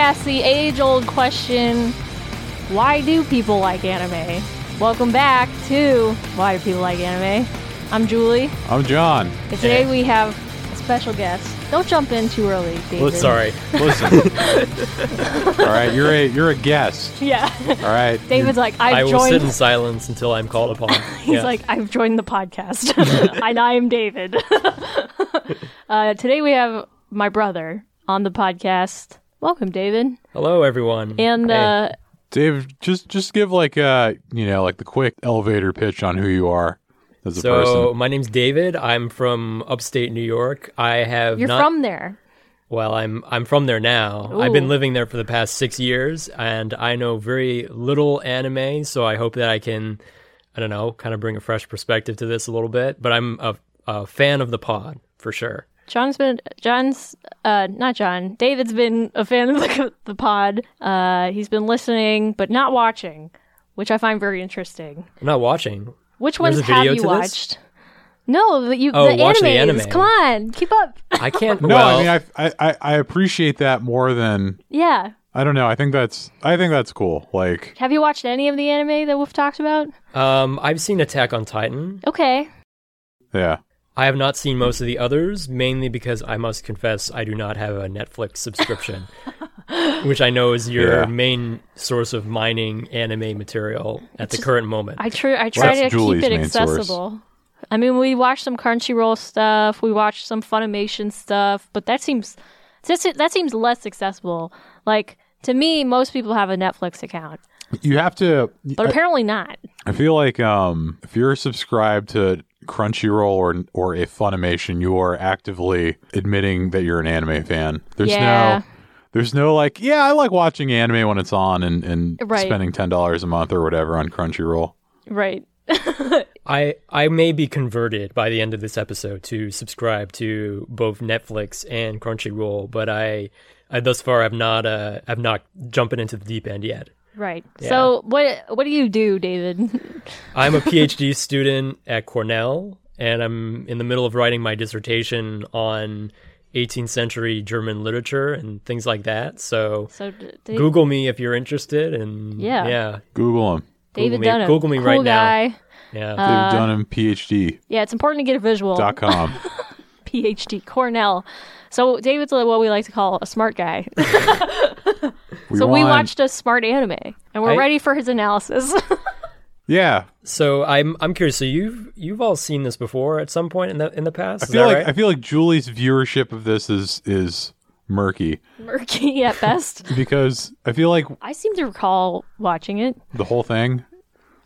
ask the age old question why do people like anime? Welcome back to Why Do People Like Anime? I'm Julie, I'm John. and today Hey. we have a special guest. Don't jump in too early, David. Well, sorry. Listen. all right, you're a you're a guest. Yeah. All right. David's like, I've I will joined. sit in silence until I'm called upon. He's Yeah. like, I've joined the podcast, and I am David. uh, today we have my brother on the podcast. Welcome, David. hello, everyone. And Hey. uh, Dave, just just give like uh you know like the quick elevator pitch on who you are as a person. so person. my name's David. I'm from upstate New York. I have you're not. from there. well, I'm I'm from there now. I've been living there for the past six years, and I know very little anime. So I hope that I can, I don't know, kind of bring a fresh perspective to this a little bit. But I'm a, a fan of the pod for sure. John's been John's uh not John. David's been a fan of the, the pod. Uh he's been listening but not watching, which I find very interesting. I'm not watching. Which There's ones have you to this? watched? No, the, you Oh, the watch the anime. Come on, keep up. I can't. no, well, I mean I, I I I appreciate that more than yeah. I don't know. I think that's I think that's cool. Like Have you watched any of the anime that we've talked about? um, I've seen Attack on Titan. Okay. yeah. I have not seen most of the others, mainly because I must confess I do not have a Netflix subscription, which I know is your Yeah. main source of mining anime material at the current moment. I try I try that's to Julie's keep it main source. accessible. I mean, we watched some Crunchyroll stuff, we watched some Funimation stuff, but that seems that seems less accessible. Like to me, most people have a Netflix account, You have to but apparently not. I feel like um, if you're subscribed to Crunchyroll or or a Funimation, you are actively admitting that you're an anime fan. There's Yeah. no, there's no like, yeah, I like watching anime when it's on and and Right. spending ten dollars a month or whatever on Crunchyroll. Right. I I may be converted by the end of this episode to subscribe to both Netflix and Crunchyroll, but I, I thus far have not uh have not jumping into the deep end yet. Right. So what what do you do, David? I'm a PhD student at Cornell, and I'm in the middle of writing my dissertation on 18th century German literature and things like that. So So d- d- Google me if you're interested. And Yeah. yeah, Google him, David me- Dunham. Google me cool right now. guy. yeah. Uh, David Dunham, PhD Yeah, it's important to get a visual. dot com. PhD, Cornell. So David's what we like to call a smart guy. We so we watched a smart anime, and we're I- ready for his analysis. Yeah, So I'm I'm curious. So you've you've all seen this before at some point in the in the past? I Is feel that like right? I feel like Julie's viewership of this is is murky Murky at best. because I feel like I seem to recall watching it. the whole thing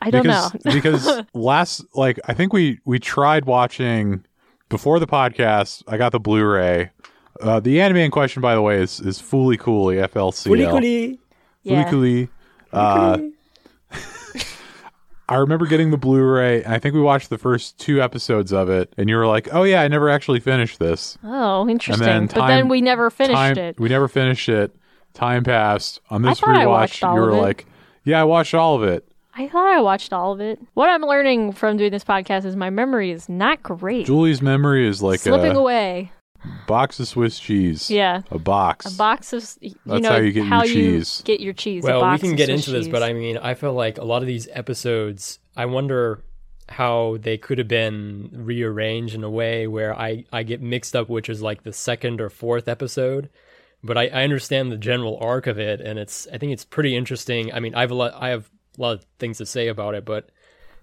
I don't because, know. because last like I think we we tried watching before the podcast. I got the Blu-ray. Uh, the anime in question, by the way, is is Fooly Cooly FLC. Fooly cooly. Yeah. Fooly Uh, I remember getting the Blu-ray, and I think we watched the first two episodes of it, and you were like, "Oh yeah, I never actually finished this." Oh, interesting. then but then we never finished Time, it. We never finished it. Time passed. On this rewatch, you were like, "Yeah, I watched all of it." I thought I watched all of it. What I'm learning from doing this podcast is my memory is not great. Julie's memory is like Slipping a away. Box of Swiss cheese. Yeah. a box. A box of you That's know how you get your cheese. get your cheese. a Well, we can get Swiss into this, but. I mean, I feel like a lot of these episodes, I wonder how they could have been rearranged in a way where I, I get mixed up which is like the second or fourth episode. But I, I understand the general arc of it, and it's I think it's pretty interesting. I mean, I have a lot I have a lot of things to say about it, but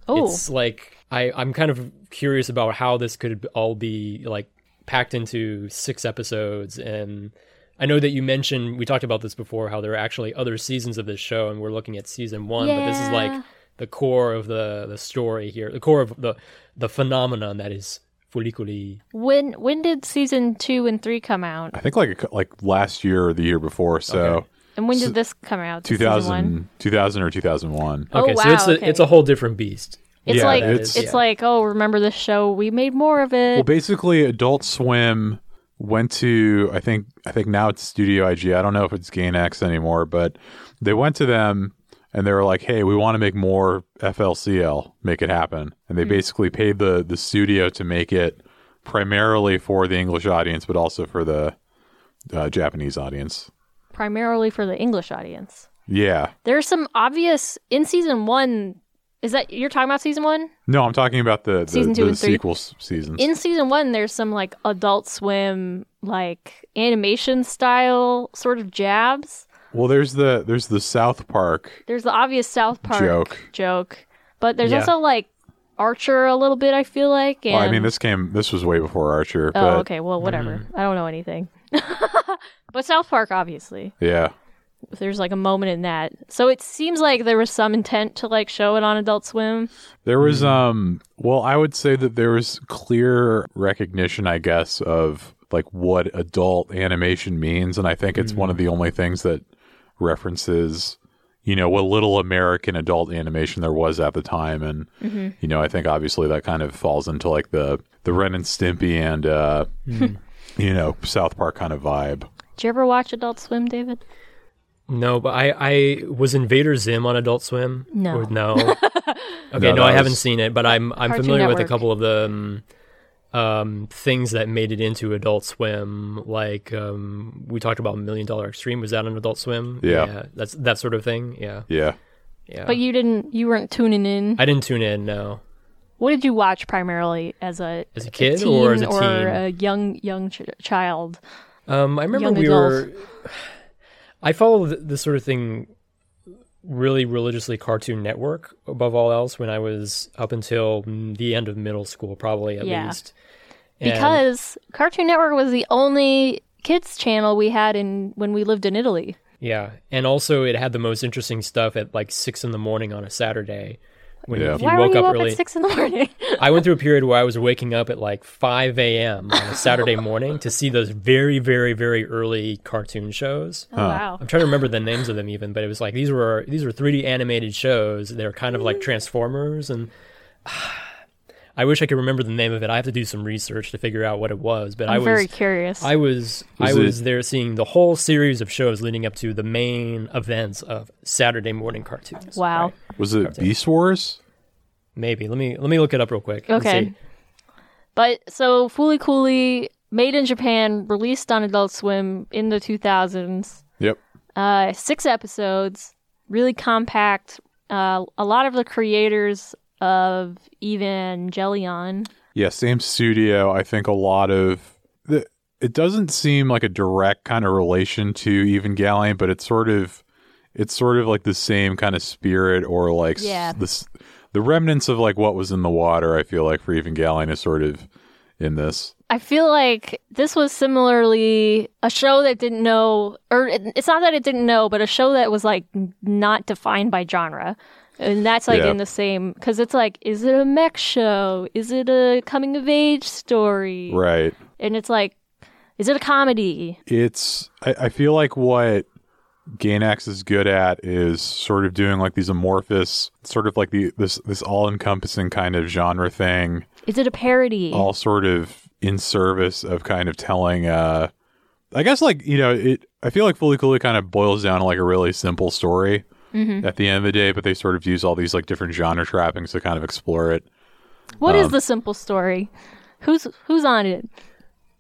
oh, it's like I I'm kind of curious about how this could all be like packed into six episodes and I know that you mentioned we talked about this before how there are actually other seasons of this show and we're looking at season 1 but this is like the core of the the story here the core of the the phenomenon that is Fooly Cooly when when did season two and three come out? I think like a like last year or the year before. So Okay. And when did this come out? Season 2000, 2000 or 2001. Oh, okay so oh, it's a, okay. it's a whole different beast It's Yeah, like it's- it's, yeah. like oh, remember this show? We made more of it. Well, basically, Adult Swim went to I think I think now it's Studio IG. I don't know if it's Gainax anymore, but they went to them and they were like, "Hey, we want to make more FLCL. Make it happen." And they basically paid the the studio to make it primarily for the English audience, but also for the uh, Japanese audience. primarily for the English audience. Yeah. There's some obvious in season one. Is that you're talking about season one? No, I'm talking about the, the, Season two the and three. sequel s- seasons. In season one, there's some like Adult Swim like animation style sort of jabs. well, there's the there's the South Park There's the obvious South Park Joke. joke, but there's Yeah. also like Archer a little bit. I feel like. And, Well, I mean, this came. This was way before Archer, Oh, but okay. Well, whatever. Mm-hmm. I don't know anything. but South Park, obviously, yeah, there's like a moment in that. So it seems like there was some intent to like show it on Adult Swim. there Hmm. was. Um, well, I would say that there was clear recognition, I guess, of like what adult animation means, and I think it's one of Hmm. the only things that references, you know, what little American adult animation there was at the time, and Mm-hmm. you know, I think obviously that kind of falls into like the the Ren and Stimpy and uh, Hmm. you know South Park kind of vibe. Did you ever watch Adult Swim, David? No, but I, I was Invader Zim on Adult Swim. No. Or no. okay, No, no, I that haven't seen it, but I'm I'm Cartoon familiar with a couple of the um, um, things that made it into Adult Swim. Like um, we talked about Million Dollar Extreme. Was that on Adult Swim? Yeah. that's that sort of thing. Yeah, Yeah. yeah. But you didn't. You weren't tuning in. I didn't tune in. No, What did you watch primarily as a as a kid teen or as a or a young young ch- child? Um, I remember young we adult. were. I follow this sort of thing really religiously. Cartoon Network above all else when I was up until the end of middle school, probably at Yeah. least. And- Because Cartoon Network was the only kids channel we had in when we lived in Italy. yeah, and also it had the most interesting stuff at like six in the morning on a Saturday. When Yeah. if you Why woke were you up up early, at six in the morning? I went through a period where I was waking up at like 5 a.m. on a Saturday morning to see those very, very, very early cartoon shows. oh, wow. I'm trying to remember the names of them even, but it was like these were these were 3D animated shows. They're kind of like mm. Transformers, and I wish I could remember the name of it. I have to do some research to figure out what it was. But I'm I was very curious. I was I Was it- there seeing the whole series of shows leading up to the main events of Saturday morning cartoons. Wow. right? Was it Beast Wars? Maybe let me let me look it up real quick. Okay. But so Fooly Cooly, made in Japan, released on Adult Swim in the 2000s. Yep. Uh, six episodes, really compact. Uh, a lot of the creators of Evangelion. Yeah, same studio. I think a lot of the it doesn't seem like a direct kind of relation to Evangelion, but it's sort of it's sort of like the same kind of spirit or like s- Yeah. this the remnants of like what was in the water. I feel like for Evangelion is sort of in this. I feel like this was similarly a show that didn't know, or it- it's not that it didn't know, but a show that was like not defined by genre. And that's like Yeah. in the same, because it's like, is it a mech show? Is it a coming of age story? Right. And it's like, is it a comedy? It's I, I feel like what Gainax is good at is sort of doing like these amorphous, sort of like the this this all encompassing kind of genre thing. Is it a parody? all sort of in service of kind of telling uh I guess like, you know, it I feel like Fooly Cooly kind of boils down to like a really simple story Mm-hmm. at the end of the day, but they sort of use all these like different genre trappings to kind of explore it. What is um, the simple story? Who's who's on it?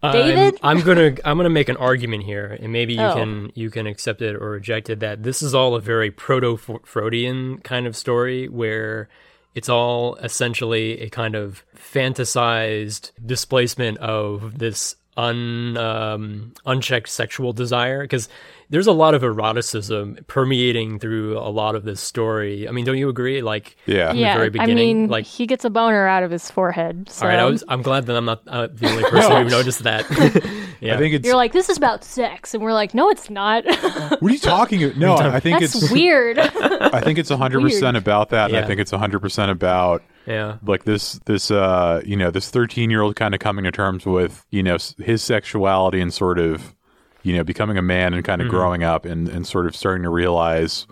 I'm- David? I'm, gonna I'm gonna make an argument here, and maybe you Oh. can you can accept it or reject it. That this is all a very proto Freudian kind of story where it's all essentially a kind of fantasized displacement of this un um, unchecked sexual desire because there's a lot of eroticism permeating through a lot of this story. I mean, don't you agree? Like, Yeah. In the yeah, very I beginning, mean, like- he gets a boner out of his forehead. So all right, I was I'm glad that I'm not uh, the only person who noticed that. yeah. I think it's you're like, this is about sex, and we're like, no, it's not. What are you talking about? No, I think That's it's weird. I think it's 100% about that and I think it's 100% about yeah. like this this uh you know this 13 year old kind of coming to terms with you know his sexuality and sort of you know becoming a man and kind of mm-hmm. growing up and and sort of starting to realize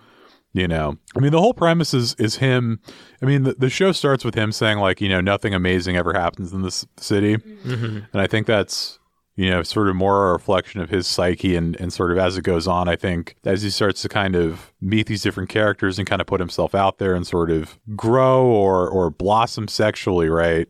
you know i mean the whole premise is is him i mean the, the show starts with him saying like you know nothing amazing ever happens in this city. Mm-hmm. And i think that's you know sort of more a reflection of his psyche and and sort of as it goes on i think as he starts to kind of meet these different characters and kind of put himself out there and sort of grow or or blossom sexually right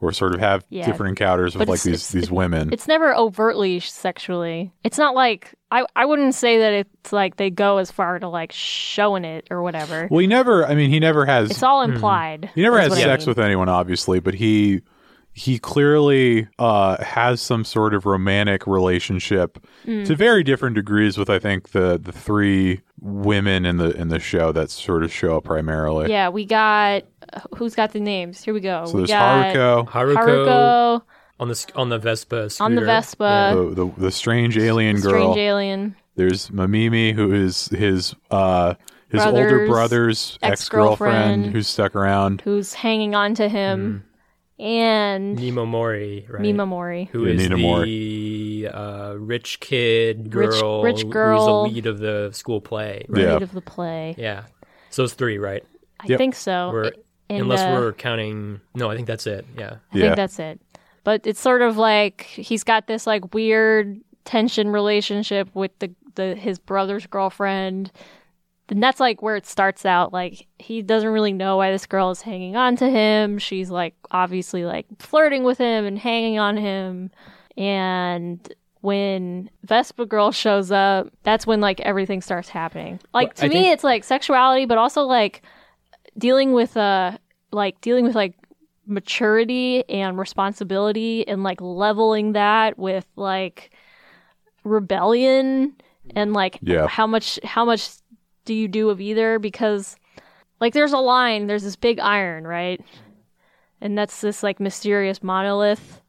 or sort of have Yeah. different encounters with But like these it's- these women. It's never overtly sexually. It's not like I I wouldn't say that it's like they go as far to like showing it or whatever. well, he never. I mean, he never has. It's all hmm. implied. He never has what I sex mean. with anyone, obviously, but he he clearly uh, has some sort of romantic relationship Mm. to very different degrees with I think the the three women in the in the show that sort of show up primarily. Yeah, we got who's got the names? Here we go. So we there's got Haruko, Haruko, Haruko on the sc- on the Vespa scooter. on the Vespa, the, the the strange alien girl. strange alien, There's Mamimi, who is his uh his older Brother's brother's ex ex-girlfriend. girlfriend who's stuck around. who's hanging on to him, and Nemo Mori, right? Mima Mori. who Yeah, is Nina the uh, rich kid Rich- girl, rich who's girl. the lead of the school play. Right? Yeah. Lead of the play. Yeah. So it's three, right? I Yep. think so. We're, And, unless uh, we're counting. No, I think that's it. Yeah. I Yeah. think that's it. But it's sort of like he's got this like weird tension relationship with the, the his brother's girlfriend. And that's like where it starts out. Like he doesn't really know why this girl is hanging on to him. She's like obviously like flirting with him and hanging on him. And when Vespa girl shows up, that's when like everything starts happening. Like to I me think- it's like sexuality but also like dealing with uh like dealing with like maturity and responsibility and like leveling that with like rebellion and like Yeah. how much how much do you do of either because like there's a line there's this big iron right and that's this like mysterious monolith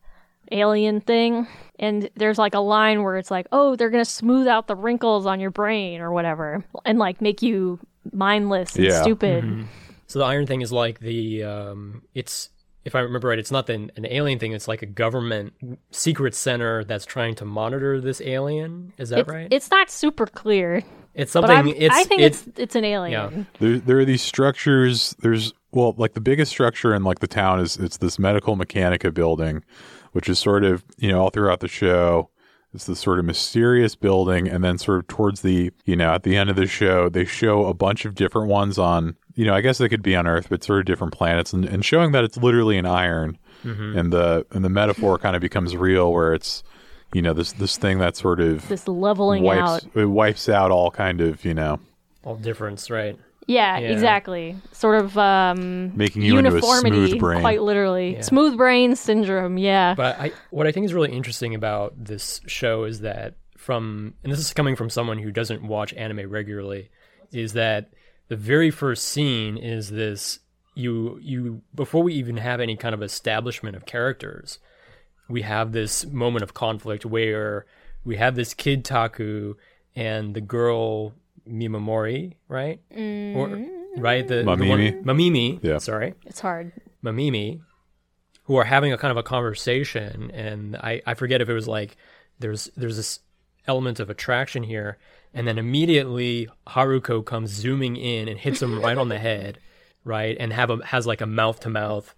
alien thing and there's like a line where it's like oh they're gonna smooth out the wrinkles on your brain or whatever and like make you mindless and Yeah. stupid So the iron thing is like the um, it's if I remember right, it's not an, an alien thing. It's like a government secret center that's trying to monitor this alien. Is that it's, right? it's not super clear it's something. I'm, it's I think it's, it's it's an alien. There, there are these structures. There's well, like the biggest structure in like the town is it's this medical mechanica building, which is sort of you know all throughout the show. It's this sort of mysterious building, and then sort of towards the you know at the end of the show, they show a bunch of different ones on you know I guess they could be on Earth, but sort of different planets, and, and showing that it's literally an iron, mm-hmm. and the and the metaphor kind of becomes real, where it's you know this this thing that sort of This leveling wipes out. it wipes out all kind of you know all difference, right? Yeah, Yeah. exactly. Sort of um making you into a uniformity, smooth brain. quite literally. Yeah. Smooth brain syndrome. Yeah. But I, what I think is really interesting about this show is that from, and this is coming from someone who doesn't watch anime regularly, is that the very first scene is this you you before we even have any kind of establishment of characters, we have this moment of conflict where we have this kid Taku and the girl Mimamori, right? Or mm-hmm. right the, the one- Mamimi. Mamimi, Yeah. sorry. it's hard. Mamimi, who are having a kind of a conversation, and I, I forget if it was like there's there's this element of attraction here, and then immediately Haruko comes zooming in and hits him right on the head, right, and have a has like a mouth to mouth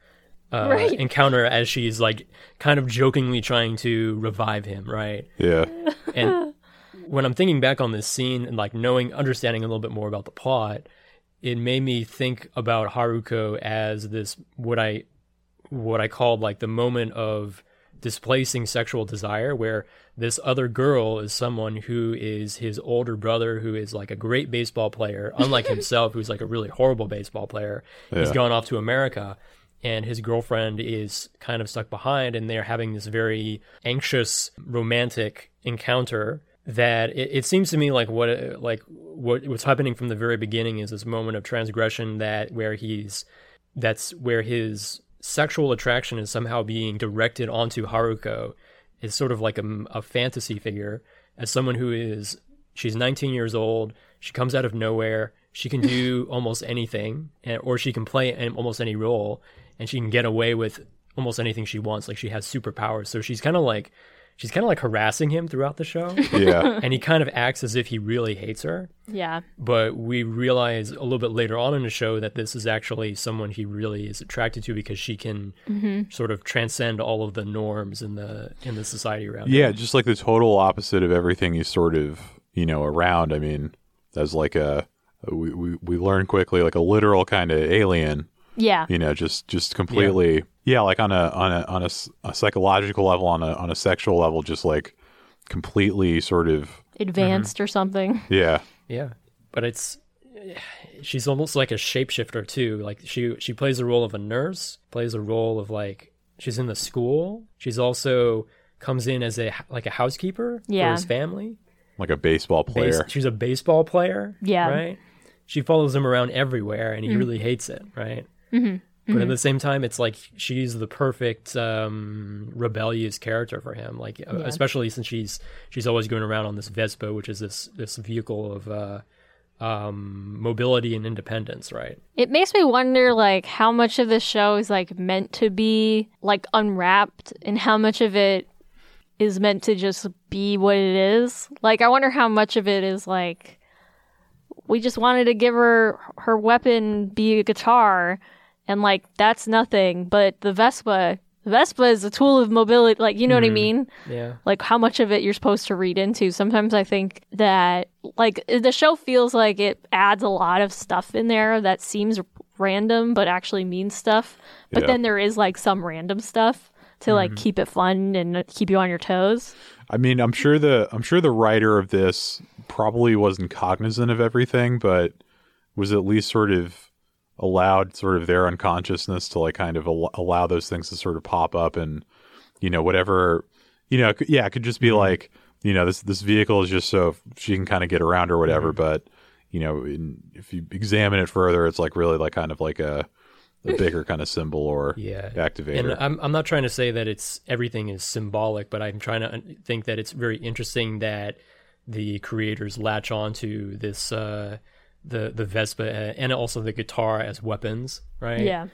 Uh, right. encounter as she's like kind of jokingly trying to revive him, right? Yeah. And when I'm thinking back on this scene and like knowing, understanding a little bit more about the plot, it made me think about Haruko as this what I what I called like the moment of displacing sexual desire, where this other girl is someone who is his older brother, who is like a great baseball player, unlike himself, who's like a really horrible baseball player. He's gone off to America. And his girlfriend is kind of stuck behind, and they're having this very anxious, romantic encounter. That it, it seems to me like what like what what's happening from the very beginning is this moment of transgression that where he's that's where his sexual attraction is somehow being directed onto Haruko is sort of like a, a fantasy figure as someone who is she's 19 years old she comes out of nowhere she can do almost anything and, or she can play almost any role and she can get away with almost anything she wants like she has superpowers so she's kind of like she's kind of like harassing him throughout the show Yeah. and he kind of acts as if he really hates her Yeah. but we realize a little bit later on in the show that this is actually someone he really is attracted to because she can mm-hmm. sort of transcend all of the norms in the in the society around. Yeah, her. just like the total opposite of everything you sort of, you know, around. I mean, as like a we we, we learn quickly like a literal kind of alien Yeah. you know just just completely yeah, like on a on a on a, s- a psychological level on a on a sexual level just like completely sort of Advanced mm-hmm. or something. yeah Yeah, but it's she's almost like a shapeshifter too. Like she she plays the role of a nurse, plays a role of like she's in the school. She's also comes in as a like a housekeeper for his family. like a baseball Base- player she's a baseball player. Yeah. right. She follows him around everywhere, and he mm. really hates it. Right. Mm-hmm. But at the same time, it's like she's the perfect um, rebellious character for him. Like, uh especially since she's she's always going around on this Vespa, which is this this vehicle of uh, um, mobility and independence. Right. It makes me wonder like how much of the show is like meant to be like unwrapped and how much of it is meant to just be what it is. Like I wonder how much of it is like we just wanted to give her her weapon be a guitar and like that's nothing, but the Vespa Vespa is a tool of mobility like you know what I mm-hmm. mean? Yeah. like how much of it you're supposed to read into. Sometimes I think that like the show feels like it adds a lot of stuff in there that seems random but actually means stuff. But Yeah. then there is like some random stuff to like mm-hmm. keep it fun and keep you on your toes. I mean, I'm sure the I'm sure the writer of this probably wasn't cognizant of everything, but was at least sort of allowed sort of their unconsciousness to like kind of al- allow those things to sort of pop up and you know whatever you know yeah it could just be mm-hmm. like you know this this vehicle is just so she can kind of get around or whatever mm-hmm. but you know in, if you examine it further it's like really like kind of like a a bigger kind of symbol or Yeah. activator. And I'm I'm not trying to say that it's everything is symbolic, but I'm trying to uh, think that it's very interesting that the creators latch on to this uh, the the Vespa uh, and also the guitar as weapons, right? Yeah.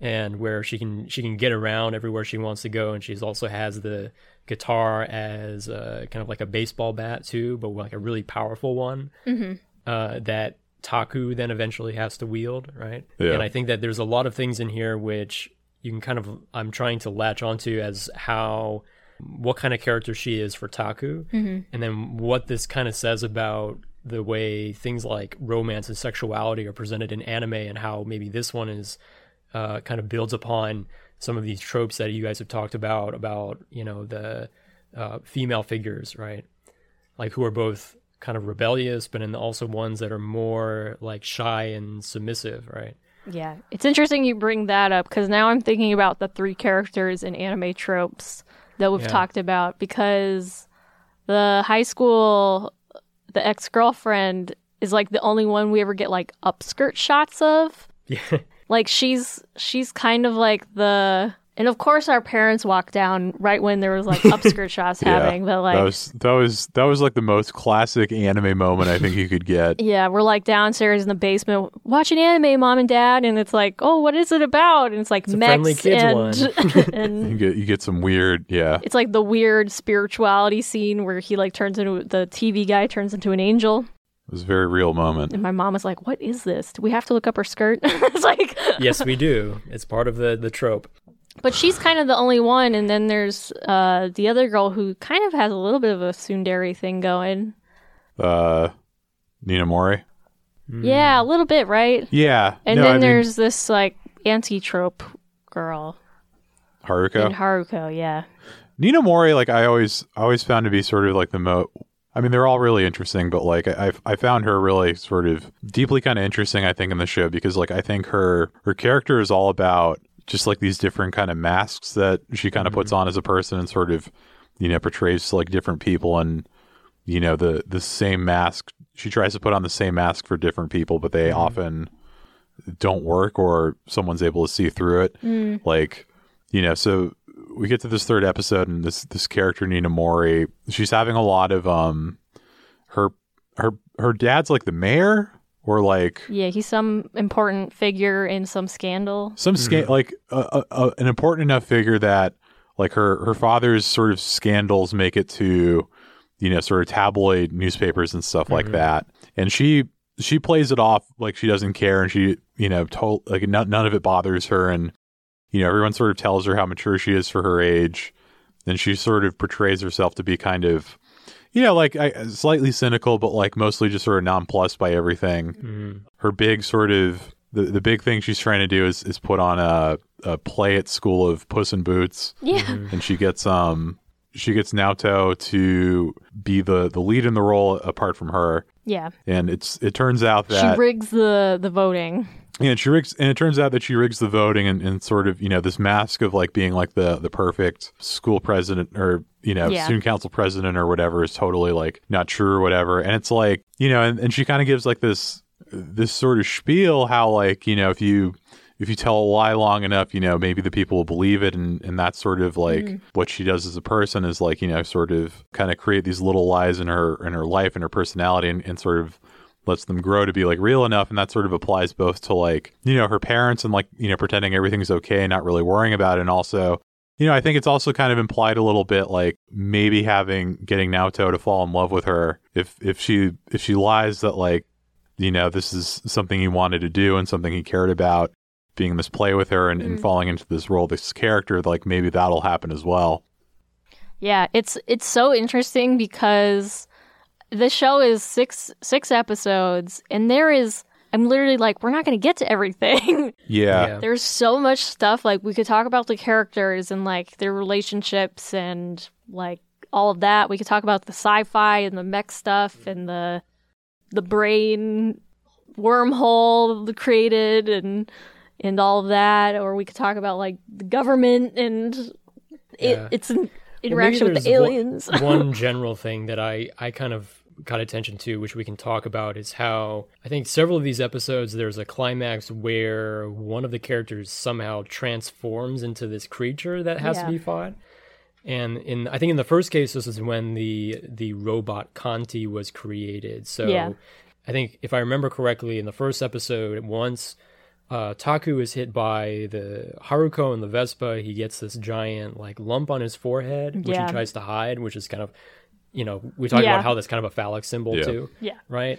and where she can she can get around everywhere she wants to go, and she's also has the guitar as uh, kind of like a baseball bat too, but like a really powerful one uh, that Taku then eventually has to wield, right? Yeah. And I think that there's a lot of things in here which you can kind of I'm trying to latch onto as how what kind of character she is for Taku, and then what this kind of says about the way things like romance and sexuality are presented in anime, and how maybe this one is uh, kind of builds upon some of these tropes that you guys have talked about about you know the uh, female figures, right? Like who are both kind of rebellious, but then also ones that are more like shy and submissive, right? Yeah. It's interesting you bring that up because now I'm thinking about the three characters in anime tropes that we've Yeah. talked about because the high school, the ex girlfriend is like the only one we ever get like upskirt shots of. Yeah. Like she's she's kind of like the and of course our parents walked down right when there was like upskirt shots happening, but like that was that was that was like the most classic anime moment I think you could get. Yeah, we're like downstairs in the basement watching anime, mom and dad, and it's like, oh, what is it about? And it's like a mechs friendly kids and You and get you get some weird, yeah. it's like the weird spirituality scene where he like turns into the TV guy turns into an angel, It was a very real moment. and my mom was like, what is this? Do we have to look up her skirt? it's like, yes, we do. It's part of the the trope. But she's kind of the only one, and then there's uh the other girl who kind of has a little bit of a tsundere thing going. Uh, Nina Mori. Yeah, a little bit, right? Yeah, And no, then I mean, there's this like anti-trope girl Haruko. in Haruko, yeah. Nina Mori, like I always always found to be sort of like the mo. I mean, they're all really interesting, but like I I found her really sort of deeply kind of interesting. I think in the show because like I think her her character is all about just like these different kind of masks that she kind of puts mm-hmm. on as a person and sort of you know portrays like different people and you know the the same mask she tries to put on the same mask for different people, but they mm-hmm. often don't work or someone's able to see through it. Mm. Like you know, so we get to this third episode and this this character Nina Mori, she's having a lot of um her her her dad's like the mayor or like Yeah, he's some important figure in some scandal. some sca- mm-hmm. like a, a, a- an important enough figure that like her her father's sort of scandals make it to you know sort of tabloid newspapers and stuff like mm-hmm. that. And she she plays it off like she doesn't care and she you know told like none, none of it bothers her. And you know everyone sort of tells her how mature she is for her age. And she sort of portrays herself to be kind of you know like I, slightly cynical but like mostly just sort of nonplussed by everything Mm. her big sort of the the big thing she's trying to do is is put on a a play at school of Puss in Boots, Yeah. and she gets um she gets Naota to be the the lead in the role apart from her, Yeah. and it's it turns out that she rigs the the voting. Yeah, and she rigs, and it turns out that she rigs the voting and, and sort of, you know, this mask of like being like the the perfect school president or you know Yeah. student council president or whatever is totally like not true or whatever. And it's like, you know, and, and she kind of gives like this this sort of spiel how like you know if you if you tell a lie long enough, you know, maybe the people will believe it. And, and that's sort of like mm-hmm. what she does as a person is like, you know, sort of kind of create these little lies in her, in her life and her personality and, and sort of lets them grow to be like real enough. And that sort of applies both to like, you know, her parents and like, you know, pretending everything's okay, not really worrying about it. And also, you know, I think it's also kind of implied a little bit like maybe having getting Naota to fall in love with her if if she if she lies that like you know this is something he wanted to do and something he cared about being in this play with her and, and mm. falling into this role this character like maybe that'll happen as well Yeah, it's it's so interesting because the show is six six episodes, and there is I'm literally like we're not going to get to everything. yeah Yeah. There's so much stuff like we could talk about the characters and like their relationships and like all of that. We could talk about the sci-fi and the mech stuff and the the brain wormhole created and and all of that or we could talk about like the government and it, Yeah. it's an Well, interaction with the there's one- aliens. one general thing that I, I kind of got attention to, which we can talk about, is how I think several of these episodes there's a climax where one of the characters somehow transforms into this creature that has Yeah. to be fought. And in I think in the first case, this is when the the robot Canti was created. So Yeah. I think if I remember correctly, in the first episode, once uh, Taku is hit by the Haruko and the Vespa, he gets this giant like lump on his forehead, which Yeah. he tries to hide, which is kind of, you know, we talk Yeah. about how that's kind of a phallic symbol Yeah. too, yeah. right?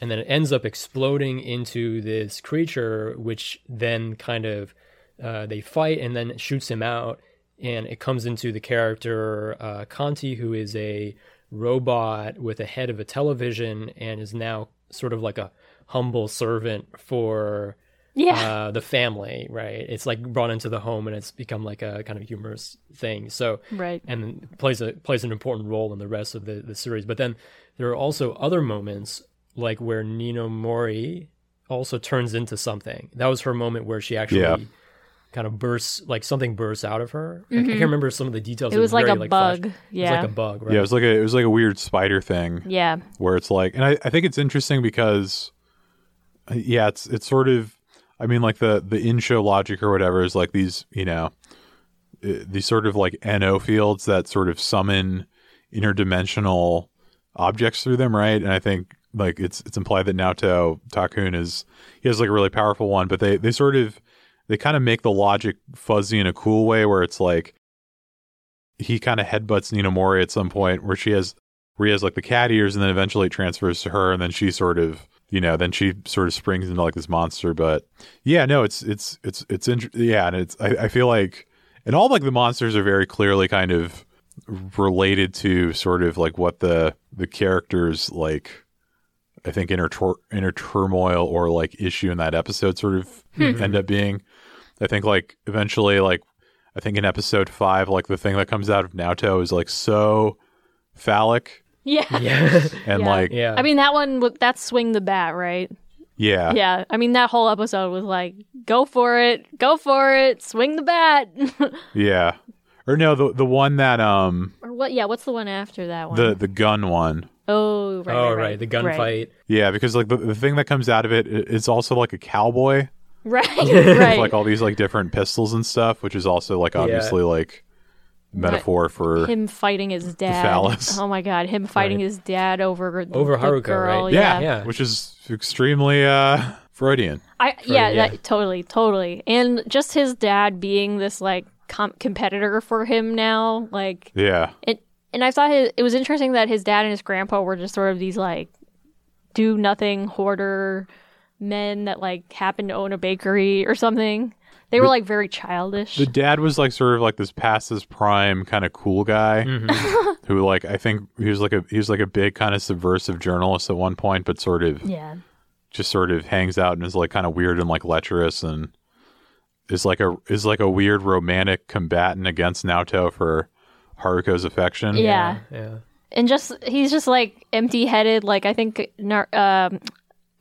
And then it ends up exploding into this creature, which then kind of uh, they fight and then shoots him out, and it comes into the character uh, Canti, who is a robot with a head of a television and is now sort of like a humble servant for Yeah. uh, the family, right? It's like brought into the home, and it's become like a kind of humorous thing. So, right. and plays a plays an important role in the rest of the the series. But then there are also other moments, like where Nina Mori also turns into something. That was her moment where she actually. Yeah. Kind of bursts, like something bursts out of her. I- I can't remember some of the details. Mm-hmm. It was like very, a flash- bug. It was Yeah. like a bug, right? yeah it was like a it was like a weird spider thing yeah. where it's like and I, I think it's interesting because yeah it's it's sort of i mean like the the in-show logic or whatever is like these you know uh, these sort of like no fields that sort of summon interdimensional objects through them right? And i think like it's it's implied that naoto takun is he has like a really powerful one but they they sort of they kind of make the logic fuzzy in a cool way where it's like he kind of headbutts Nina Mori at some point where she has where he has like the cat ears and then eventually it transfers to her and then she sort of you know then she sort of springs into like this monster but yeah no it's it's it's it's int- yeah and it's I, I feel like and all like the monsters are very clearly kind of related to sort of like what the the characters like I think inner tor- inner turmoil or like issue in that episode sort of hmm. end up being. I think like eventually like I think in episode five like the thing that comes out of Naota is like so phallic Yeah. yeah, and Yeah. like yeah. I mean that one w- that's swing the bat, right? yeah Yeah. I mean that whole episode was like go for it, go for it, swing the bat. yeah or no the the one that um or what yeah, what's the one after that one? the the gun one oh, right. oh right, right, the right. gunfight. yeah because like the, the thing that comes out of it it's also like a cowboy Right. with right. like all these like different pistols and stuff which is also like obviously like metaphor for him fighting his dad. phallus. Oh my god, him fighting Right. his dad over the, Over the girl. right? Yeah. Yeah. which is extremely uh Freudian. I yeah, yeah. That, totally, totally. And just his dad being this like com- competitor for him now, like Yeah. it. And I thought his, it was interesting that his dad and his grandpa were just sort of these like do nothing hoarder men that like happen to own a bakery or something. They were like very childish. The dad was like sort of like this past his prime kind of cool guy Mm-hmm. who like I think he was like a he was like a big kind of subversive journalist at one point, but sort of yeah. just sort of hangs out and is like kind of weird and like lecherous and is like a is like a weird romantic combatant against Naota for Haruko's affection. Yeah. yeah. and just he's just like empty-headed. Like I think Nar- um,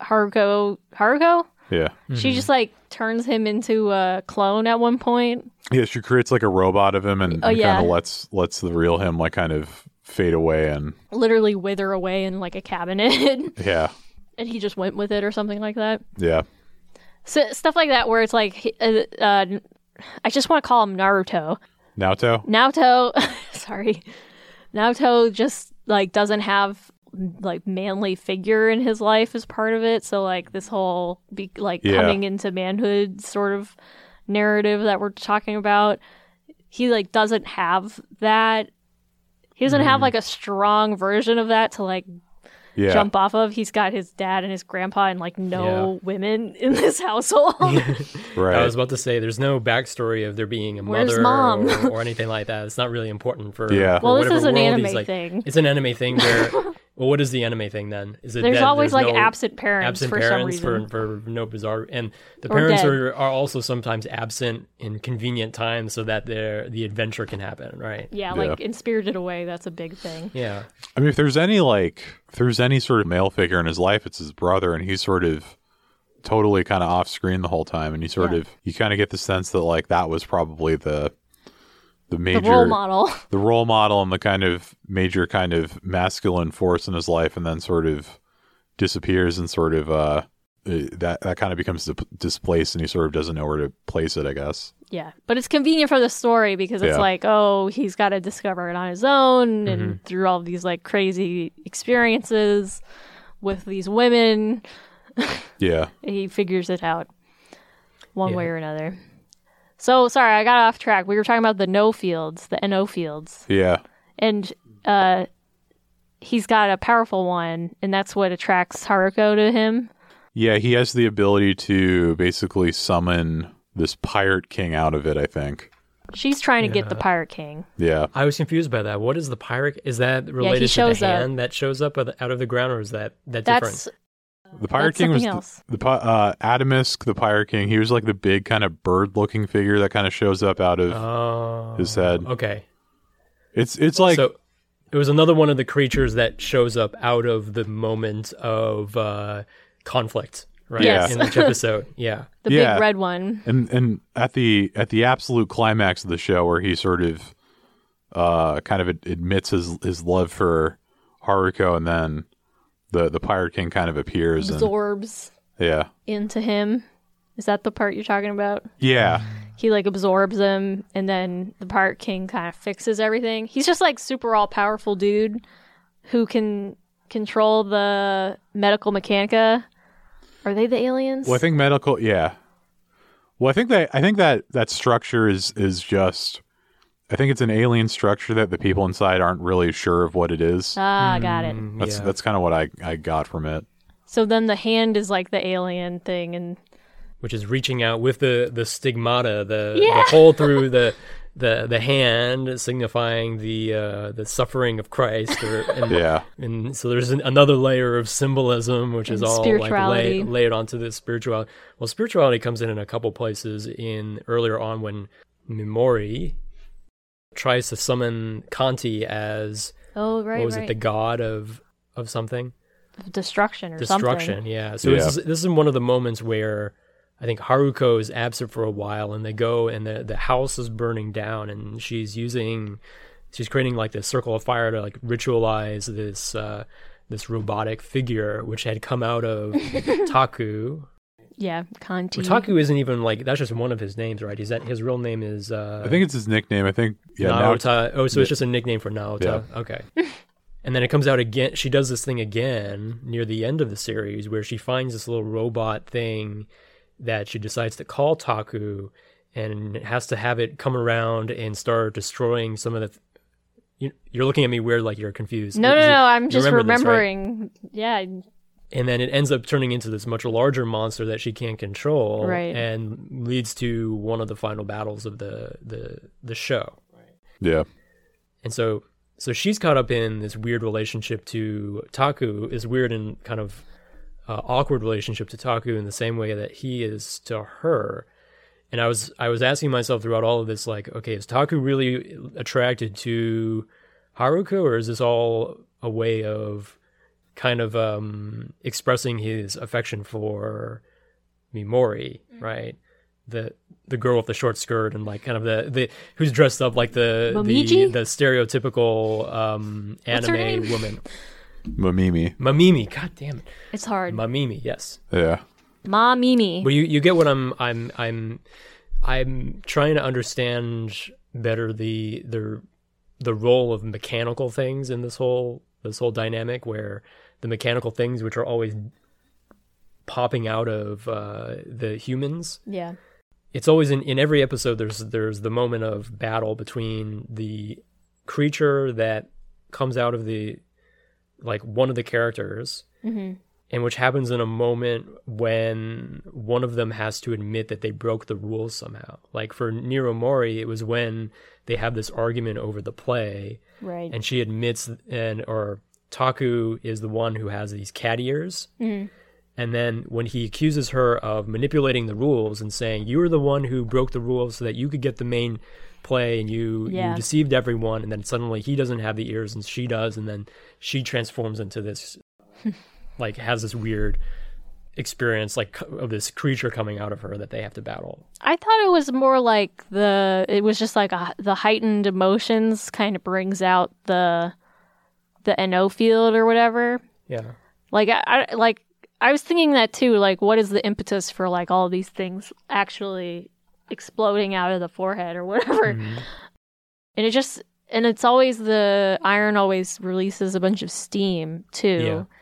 Haruko Haruko Yeah. she just like turns him into a clone at one point. Yeah, she creates like a robot of him and, Oh, and yeah. kind of lets lets the real him like kind of fade away and literally wither away in like a cabinet yeah. and he just went with it or something like that Yeah. so stuff like that where it's like uh, uh, i just want to call him naruto Naruto. Naruto. sorry Naruto just like doesn't have like manly figure in his life as part of it so like this whole be like Yeah. coming into manhood sort of narrative that we're talking about he like doesn't have that he doesn't have mm. like a strong version of that to like Yeah. jump off of. He's got his dad and his grandpa and like no women in this household. Right. I was about to say, there's no backstory of there being a Where's mother mom? Or, or anything like that. It's not really important for. Yeah. for well, this is an anime like- thing. It's an anime thing where. well, what is the anime thing then? Is it There's that always like no absent parents absent for parents some reason. for for no bizarre and the Or parents dead. are, are also sometimes absent in convenient times so that their the adventure can happen. Right. yeah, Yeah. like in Spirited Away, that's a big thing. Yeah. I mean, if there's any like, if there's any sort of male figure in his life, it's his brother, and he's sort of totally kind of off screen the whole time, and you sort Yeah. of you kind of get the sense that like that was probably the the major The role model. the role model and the kind of major kind of masculine force in his life, and then sort of disappears and sort of uh uh, that that kind of becomes displaced, and he sort of doesn't know where to place it. I guess. yeah, but it's convenient for the story because it's Yeah. like, oh, he's got to discover it on his own Mm-hmm. and through all these like crazy experiences with these women, Yeah. he figures it out one Yeah. way or another. So sorry, I got off track. We were talking about the no fields, the NO fields. Yeah. and uh he's got a powerful one and that's what attracts Haruko to him. Yeah, he has the ability to basically summon this pirate king out of it, I think. She's trying to get the pirate king. Yeah. I was confused by that. What is the pirate? Is that related to shows the up. hand that shows up out of the ground, or is that that different? That's The pirate That's king was something the, else. the uh Atomsk, the pirate king. He was like the big kind of bird-looking figure that kind of shows up out of Oh, his head. Okay, It's it's like so it was another one of the creatures that shows up out of the moment of uh, conflict, right? Yes. In each episode, yeah. the Yeah. big red one. and and at the at the absolute climax of the show where he sort of uh kind of admits his his love for Haruko and then the the pirate king kind of appears and Absorbs yeah. into him. Is that the part you're talking about? Yeah. He like absorbs him and then the pirate king kind of fixes everything. He's just like super all powerful dude who can control the medical mechanica. Are they the aliens? Well, I think medical. Yeah. Well, I think that I think that that structure is is just. I think it's an alien structure that the people inside aren't really sure of what it is. ah, got it. Mm, That's yeah. that's kind of what I I got from it. So then the hand is like the alien thing, and which is reaching out with the the stigmata, the, Yeah. the hole through the the the hand, signifying the uh, the suffering of Christ. Or, and, Yeah. and so there's an, another layer of symbolism, which is all like spirituality. lay, layered onto the spirituality. Well, spirituality comes in in a couple places. In earlier on when Mimori tries to summon Canti as oh right, what was right. it, the god of of something destruction or destruction something. yeah so Yeah. This, is, this is one of the moments where i think haruko is absent for a while and they go and the, the house is burning down and she's using she's creating like this circle of fire to like ritualize this uh this robotic figure which had come out of taku Yeah, Canti. Well, taku isn't even like that's just one of his names right is that his real name is uh I think it's his nickname. I think yeah. Now Naota. oh, so it's just a nickname for Naota. Okay. and then it comes out again. She does this thing again near the end of the series where she finds this little robot thing that she decides to call Taku and has to have it come around and start destroying some of the. Th- you, you're looking at me weird, like you're confused. no, no, Is it- no. I'm just remember this, right? remembering. Yeah, and then it ends up turning into this much larger monster that she can't control, Right. and leads to one of the final battles of the the the show. yeah. And so so she's caught up in this weird relationship to Taku, is weird and kind of uh, awkward relationship to Taku in the same way that he is to her. And I was I was asking myself throughout all of this, like, okay, is Taku really attracted to Haruko, or is this all a way of kind of um, expressing his affection for Mimori, right? The the girl with the short skirt and like kind of the, the who's dressed up like the the, Momiji? the stereotypical um, What's her anime name? woman. Mamimi. Mamimi, god damn it. It's hard. Mamimi, yes. Yeah. Ma Mimi. But you, you get what I'm I'm I'm I'm trying to understand better the the the role of mechanical things in this whole this whole dynamic where the mechanical things which are always popping out of uh, the humans. Yeah. it's always in, in every episode there's there's the moment of battle between the creature that comes out of the like one of the characters hmm and which happens in a moment when one of them has to admit that they broke the rules somehow. Like for Nina Mori it was when they have this argument over the play Right. and she admits and or Taku is the one who has these cat ears Mhm. and then when he accuses her of manipulating the rules and saying you were the one who broke the rules so that you could get the main play and you Yeah. you deceived everyone and then suddenly he doesn't have the ears and she does and then she transforms into this like has this weird experience like of this creature coming out of her that they have to battle I thought it was more like the it was just like a, the heightened emotions kind of brings out the the NO field or whatever. yeah Like I, I like I was thinking that too. Like, what is the impetus for like all these things actually exploding out of the forehead or whatever? Mhm. And it just and it's always the iron always releases a bunch of steam too. Yeah.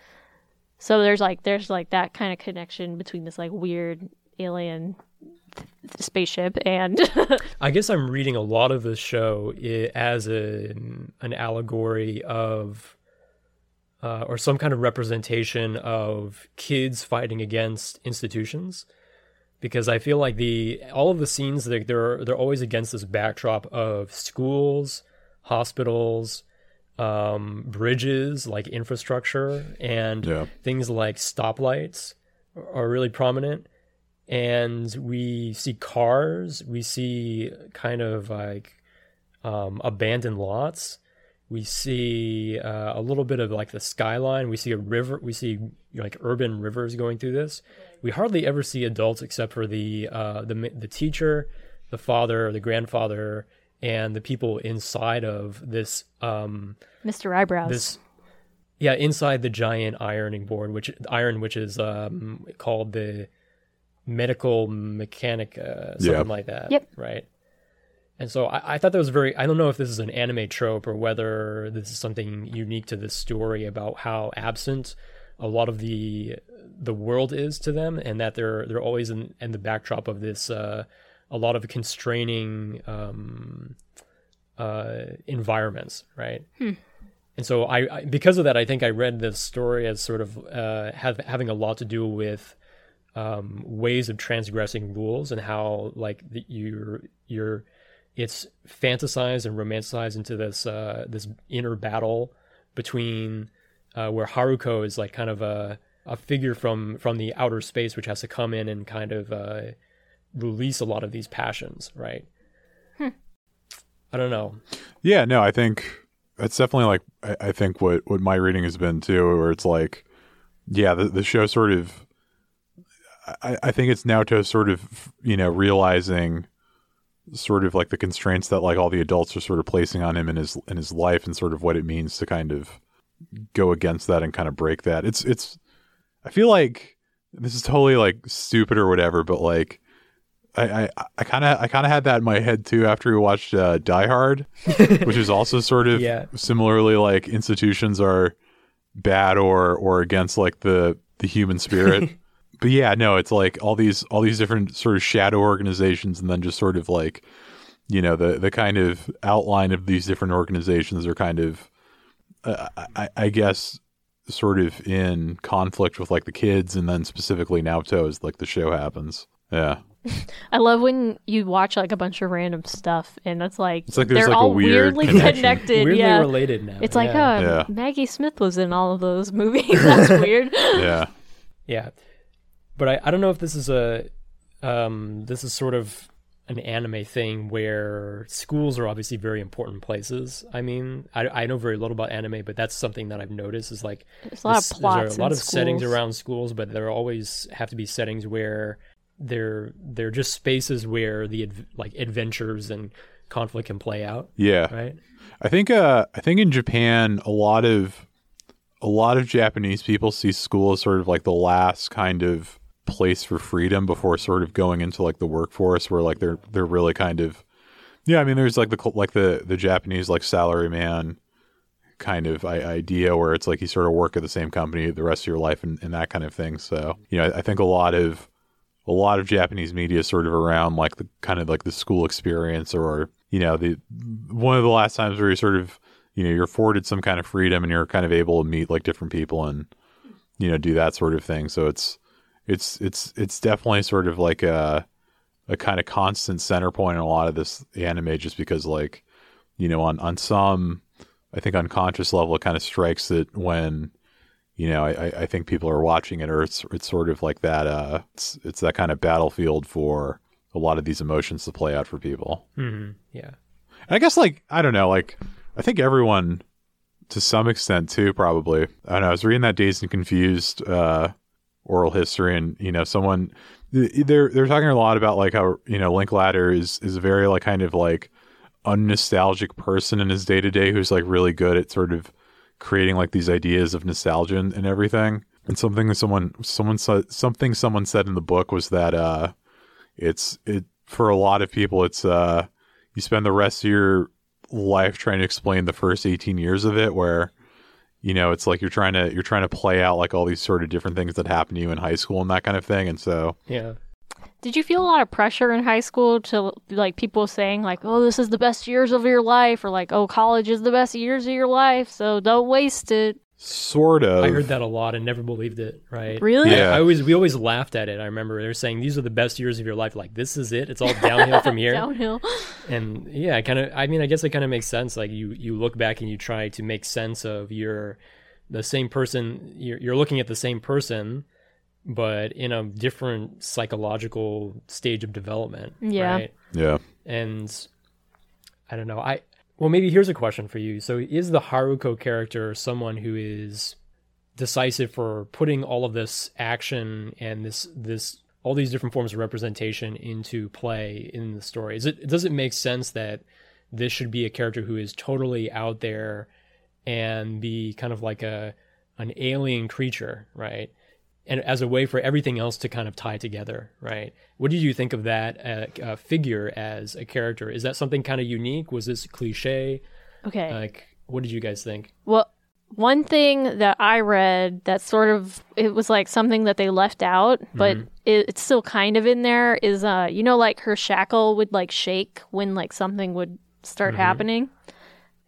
So there's like there's like that kind of connection between this like weird alien th- spaceship and I guess I'm reading a lot of this show as a, an allegory of, uh, or some kind of representation of kids fighting against institutions, because I feel like the all of the scenes they they're they're always against this backdrop of schools, hospitals, um, bridges like infrastructure, and Yeah. things like stoplights are really prominent. And we see cars we see kind of like um, abandoned lots. We see uh, a little bit of like the skyline. We see a river we see like urban rivers going through this. We hardly ever see adults except for the uh, the the teacher the father the grandfather and the people inside of this um, Mr. Eyebrows. this yeah inside the giant ironing board which iron which is um called the Medical Mechanica uh, something Yeah. like that Yep. right and so I, I thought that was very i don't know if this is an anime trope or whether this is something unique to this story about how absent a lot of the the world is to them and that they're they're always in, in the backdrop of this uh a lot of constraining um uh environments right? And so I, I because of that, I think I read this story as sort of uh, have, having a lot to do with um, ways of transgressing rules and how like the, you're you're it's fantasized and romanticized into this uh, this inner battle between uh, where Haruko is like kind of a a figure from from the outer space which has to come in and kind of uh, release a lot of these passions, right? Hmm. I don't know. Yeah, no, I think that's definitely like I, I think what what my reading has been too, where it's like, yeah, the the show sort of. I, I think it's now Naota sort of you know realizing sort of like the constraints that like all the adults are sort of placing on him in his in his life and sort of what it means to kind of go against that and kind of break that. It's it's I feel like this is totally like stupid or whatever, but like I I I kind of I kind of had that in my head too after we watched uh, Die Hard, which is also sort of Yeah. similarly like institutions are bad or or against like the the human spirit. but yeah, no, it's like all these all these different sort of shadow organizations, and then just sort of like you know the the kind of outline of these different organizations are kind of uh, I, I guess sort of in conflict with like the kids, and then specifically Naota as like the show happens. Yeah, I love when you watch like a bunch of random stuff and it's like, It's like they're like, a all weird weirdly connection. connected. Weirdly yeah. related now. It's like, yeah. oh, Yeah. Maggie Smith was in all of those movies. That's weird. yeah, Yeah, but I, I don't know if this is a um, this is sort of an anime thing where schools are obviously very important places. I mean, I, I know very little about anime, but that's something that I've noticed is like There's a lot this- of plots. There's a lot in of settings around schools, but there always have to be settings where they're they're just spaces where the like adventures and conflict can play out, Yeah. right? I think uh I think in Japan a lot of a lot of Japanese people see school as sort of like the last kind of place for freedom before sort of going into like the workforce where like they're they're really kind of yeah, I mean there's like the like the the Japanese like salaryman kind of idea where it's like you sort of work at the same company the rest of your life and, and that kind of thing. So, you know, I think a lot of a lot of Japanese media sort of around like the kind of like the school experience or you know the one of the last times where you sort of you know you're afforded some kind of freedom and you're kind of able to meet like different people and you know do that sort of thing. So it's it's it's it's definitely sort of like a a kind of constant center point in a lot of this anime just because like you know on on some I think unconscious level it kind of strikes that when you know I, I- think people are watching it or it's it's sort of like that uh it's it's that kind of battlefield for a lot of these emotions to play out for people. hmm Yeah. And I guess like I don't know, like I think everyone to some extent too, probably. I don't know. I was reading that Dazed and Confused uh, oral history, and you know, someone they're they're talking a lot about like how you know Linklater is is a very like kind of like unnostalgic person in his day to day who's like really good at sort of creating like these ideas of nostalgia and, and everything. And something someone someone said something someone said in the book was that uh it's it for a lot of people it's uh you spend the rest of your life trying to explain the first 18 years of it where you know it's like you're trying to you're trying to play out like all these sort of different things that happen to you in high school and that kind of thing and so Yeah. Did you feel a lot of pressure in high school to like people saying like, "Oh, this is the best years of your life," or like, "Oh, college is the best years of your life, so don't waste it." sort of I heard that a lot and never believed it, right? Really? Yeah. I always we always laughed at it. I remember they were saying these are the best years of your life. Like this is it. It's all downhill from here. Downhill. and yeah, kind of. I mean, I guess it kind of makes sense. Like you, you look back and you try to make sense of your, the same person. You're, you're looking at the same person, but in a different psychological stage of development. Yeah. Right? yeah And I don't know. I well, maybe here's a question for you. So, is the Haruko character someone who is decisive for putting all of this action and this this all these different forms of representation into play in the story? Is it does it make sense that this should be a character who is totally out there and be kind of like a an alien creature, right? And as a way for everything else to kind of tie together, right? What did you think of that uh, uh, figure as a character? Is that something kind of unique? Was this cliche? Okay. Like, what did you guys think? Well, one thing that I read that sort of it was like something that they left out, but it, it's still kind of in there is uh you know like her shackle would like shake when like something would start happening.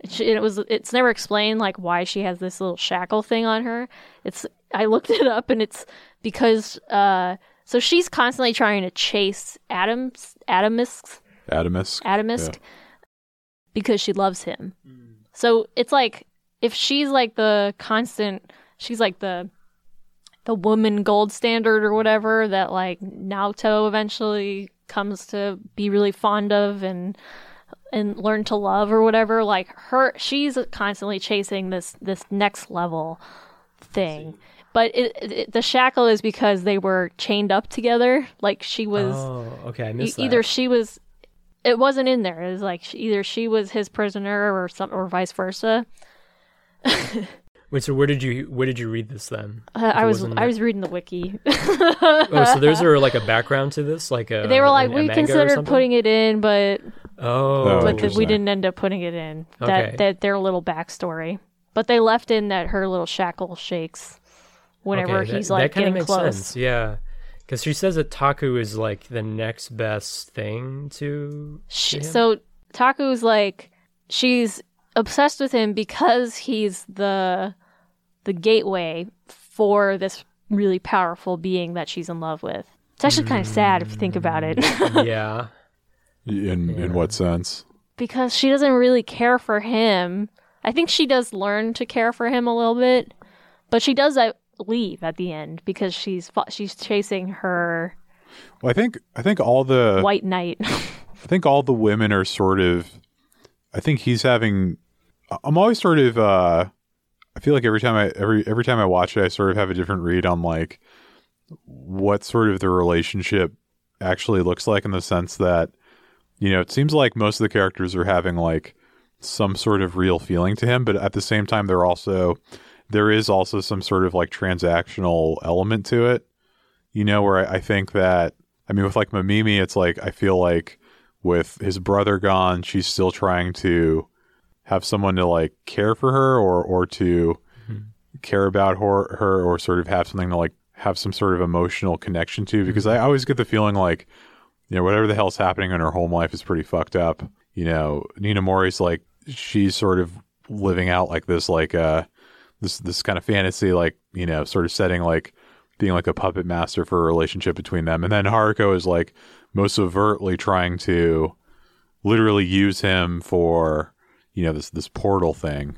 It, it was it's never explained like why she has this little shackle thing on her. It's I looked it up and it's because uh so she's constantly trying to chase Adams Atomisk Adamus. Atomisk because she loves him. So it's like if she's like the constant, she's like the the woman gold standard or whatever that like Naota eventually comes to be really fond of and and learn to love or whatever. Like her, she's constantly chasing this this next level thing. But it, it, the shackle is because they were chained up together. Like she was oh, okay, I E- missed either that. she was it wasn't in there. It was like she, either she was his prisoner or some or vice versa. Wait, so where did you where did you read this then? uh, i was i was reading the wiki. Oh, so there's there like a background to this, like a they were like a we manga considered putting it in but Oh, but th- we didn't end up putting it in. Okay. that that their little backstory. But they left in that her little shackle shakes whenever Okay, that- he's that like kinda getting close sense, Yeah, because she says that Taku is like the next best thing to. Sh to him? so Taku's like she's obsessed with him because he's the the gateway for this really powerful being that she's in love with. It's actually kind of sad if you think about it. Mm-hmm. yeah, In in what sense? because she doesn't really care for him. I think she does learn to care for him a little bit, but she does leave at the end because she's she's chasing her Well, I think I think all the white knight. I think all the women are sort of. I think he's having. I'm always sort of. uh I feel like every time I every every time I watch it, I sort of have a different read on like what sort of the relationship actually looks like in the sense that you know it seems like most of the characters are having like some sort of real feeling to him, but at the same time they're also there is also some sort of like transactional element to it. You know, where I, I think that I mean with like Mamimi, it's like I feel like with his brother gone, she's still trying to have someone to like care for her or or to care about her her or sort of have something to like have some sort of emotional connection to because I always get the feeling like you know whatever the hell's happening in her home life is pretty fucked up. You know, Nina Mori's like she's sort of living out like this like uh this this kind of fantasy like, you know, sort of setting like being like a puppet master for a relationship between them. And then Haruko is like most overtly trying to literally use him for, you know, this this portal thing.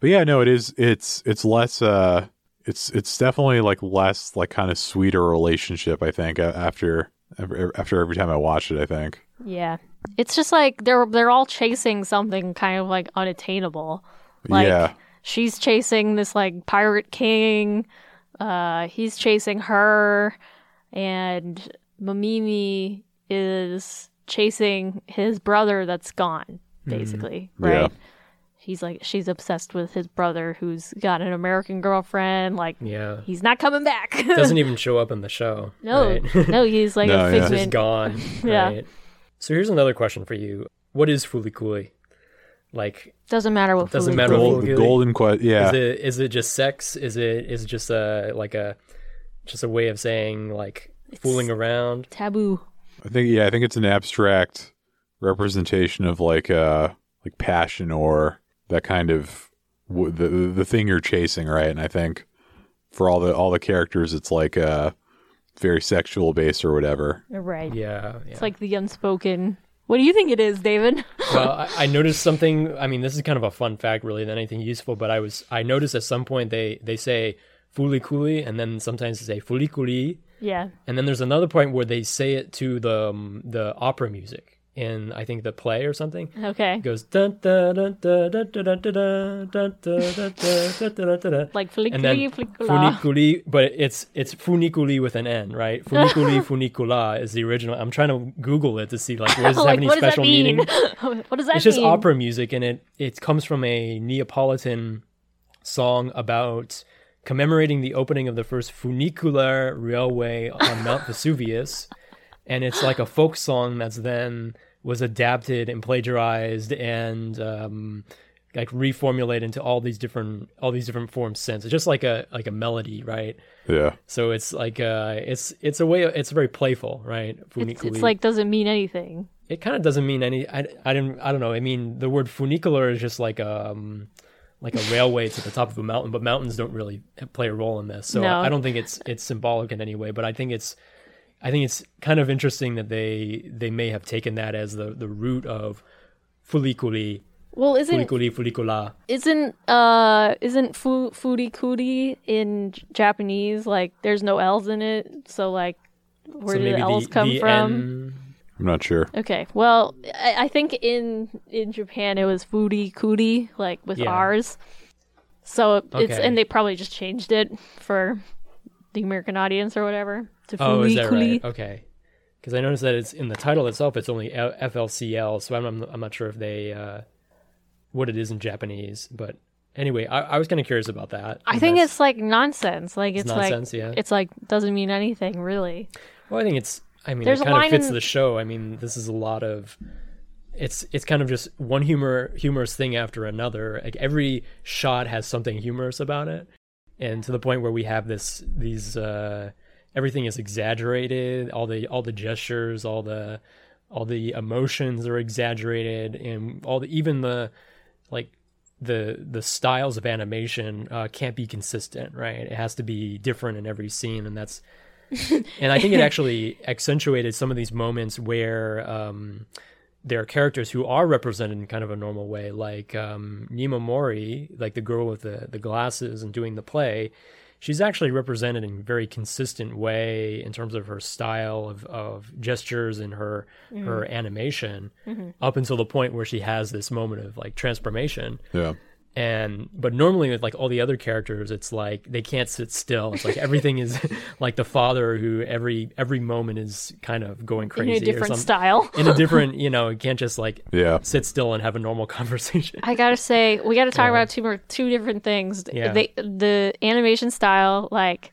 But yeah, no, it is it's it's less uh it's it's definitely like less like kind of sweeter relationship, I think, after after every time I watch it, I think. yeah. It's just like they're they're all chasing something kind of like unattainable. Like yeah. She's chasing this like pirate king, uh he's chasing her and Mamimi is chasing his brother that's gone, basically, Mm-hmm. Yeah. right? He's like she's obsessed with his brother who's got an American girlfriend, like Yeah. he's not coming back. Doesn't even show up in the show. no, right? no, he's like No, a yeah. It's just figment. gone. Yeah. Right? So here's another question for you. What is fulikuli? Like, Doesn't matter what Doesn't food matter it's what Gold, Really? golden quest. Yeah. is it is it just sex? Is it is it just a like a just a way of saying like fooling around? taboo. I think yeah, I think it's an abstract representation of like uh like passion or that kind of w- the the thing you're chasing, right? And I think for all the all the characters, it's like uh very sexual based or whatever. Right. Yeah, yeah. It's like the unspoken. What do you think it is, David? well, I, I noticed something. I mean, this is kind of a fun fact, really, than anything useful. But I was I noticed at some point they they say fulikuli, and then sometimes they say fulikuli, yeah. and then there's another point where they say it to the um, the opera music in I think the play or something. Okay. It goes dun dun dun dun dun dun dun dun dun dun dun dun dun dun dun dun. Like then funiculi, but it's it's funiculi with an N, right? Funiculi funicula is the original. I'm trying to Google it to see like where does this have any what special mean? meaning? what does that It's just opera music, and it it comes from a Neapolitan song about commemorating the opening of the first funicular railway on Mount Vesuvius, and it's like a folk song that's then was adapted and plagiarized and um, like reformulated into all these different all these different forms since. It's just like a like a melody, right? Yeah. So it's like uh, it's it's a way it's very playful, right? It's, Funiculi it's like doesn't mean anything. it kind of doesn't mean any I, I didn't I don't know I mean the word funicular is just like um like a railway to the top of a mountain but mountains don't really play a role in this so No. I don't think it's it's symbolic in any way but I think it's I think it's kind of interesting that they they may have taken that as the the root of fuliculi Well, isn't fuliculi fulicula isn't uh isn't fu- furikuri in Japanese like there's no L's in it, so like where so do the L's the, come the from? N- I'm not sure. Okay, well, I, I think in in Japan it was furi kuri like with Yeah. R's, so it's Okay. and they probably just changed it for the American audience or whatever to oh is that right okay because I noticed that it's in the title itself it's only FLCL so I'm I'm not sure if they uh what it is in Japanese but anyway I, I was kind of curious about that I think it's like nonsense. Like it's, nonsense, like yeah. it's like doesn't mean anything really. Well, I think it's. I mean, There's it kind of fits in- the show. I mean, this is a lot of. It's it's kind of just one humor humorous thing after another. Like every shot has something humorous about it, and to the point where we have this these uh, everything is exaggerated. All the all the gestures, all the all the emotions are exaggerated, and all the even the like the the styles of animation uh, can't be consistent, right? It has to be different in every scene, and that's and I think it actually accentuated some of these moments where um, there are characters who are represented in kind of a normal way, like um, Nina Mori, like the girl with the, the glasses and doing the play. She's actually represented in a very consistent way in terms of her style of, of gestures and her her mm-hmm. animation mm-hmm. up until the point where she has this moment of like transformation. Yeah. And but normally with like all the other characters it's like they can't sit still it's like everything is like the father who every every moment is kind of going crazy in a different something style. in a different you know it can't just like Yeah. sit still and have a normal conversation I gotta say, we gotta talk Yeah. about two more two different things. Yeah. They, the animation style, like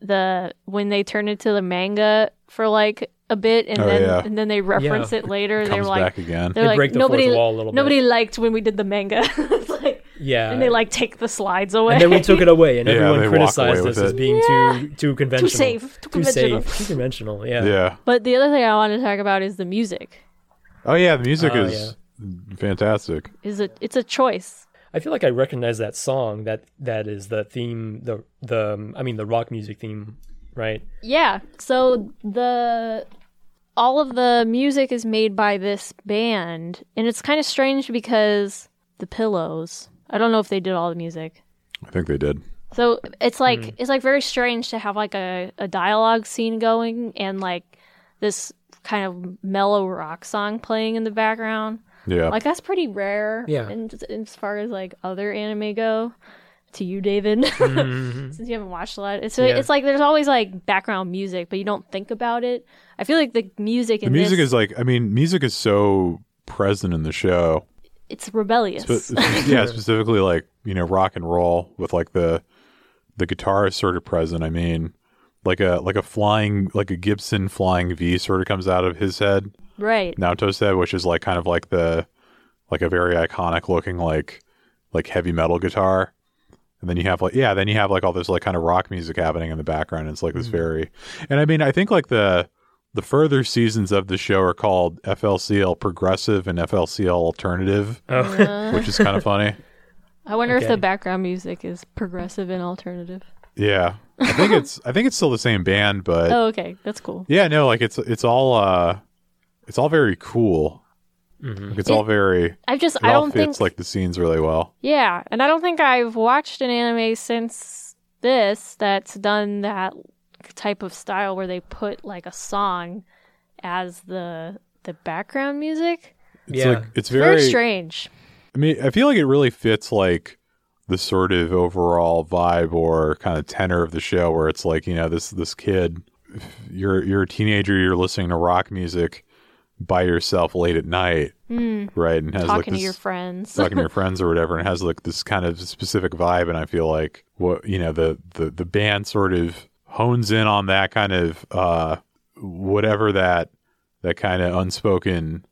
the when they turn into the manga for like a bit, and Oh, then yeah. and then they reference it later. They Comes were like, back again. they're They like break the nobody wall a little bit. nobody liked when we did the manga. it's like yeah and they like take the slides away. and then we took it away and Yeah, everyone criticized away us with as it. being too too conventional safe, too too conventional. safe too conventional yeah Yeah. But the other thing I want to talk about is the music. Oh yeah, the music Oh, is fantastic. Is it? It's a choice. I feel like I recognize that song. That that is the theme. The the I mean the rock music theme, right? Yeah. So the all of the music is made by this band, and it's kind of strange because the Pillows. I don't know if they did all the music. I think they did. So it's like it's like very strange to have like a, a dialogue scene going and like this kind of mellow rock song playing in the background. Yeah. Like that's pretty rare. Yeah. In, in as far as like other anime go. To you, David, Mhm. since you haven't watched a lot, it's so Yeah. it's like there's always like background music, but you don't think about it. I feel like the music the in music this, is like I mean, music is so present in the show. It's rebellious. Spe- yeah, specifically like, you know, rock and roll with like the the guitar is sort of present. I mean, like a like a flying like a Gibson flying V sort of comes out of his head. right. Naota's head, which is like kind of like the like a very iconic looking like like heavy metal guitar. And then you have like yeah, then you have like all this like kind of rock music happening in the background. It's like this hmm. very and I mean I think like the the further seasons of the show are called FLCL progressive and FLCL alternative, Oh. Which is kind of funny. I wonder if the background music is progressive and alternative. Yeah. I think it's I think it's still the same band, but Oh, okay, that's cool. yeah, no, like it's it's all uh it's all very cool. Mhm. Like, it's all very I just it I all don't fits think like the scenes really well. Yeah, and I don't think I've watched an anime since this that's done that type of style where they put like a song as the the background music. It's Yeah. like it's Very, very strange. I mean, I feel like it really fits like the sort of overall vibe or kind of tenor of the show where it's like, you know, this this kid you're you're a teenager, you're listening to rock music by yourself late at night, Hmm. right? And has like Talking this to your friends. talking to your friends or whatever and has like this kind of specific vibe and I feel like what you know, the the the band sort of hones in on that kind of uh whatever that that kind of unspoken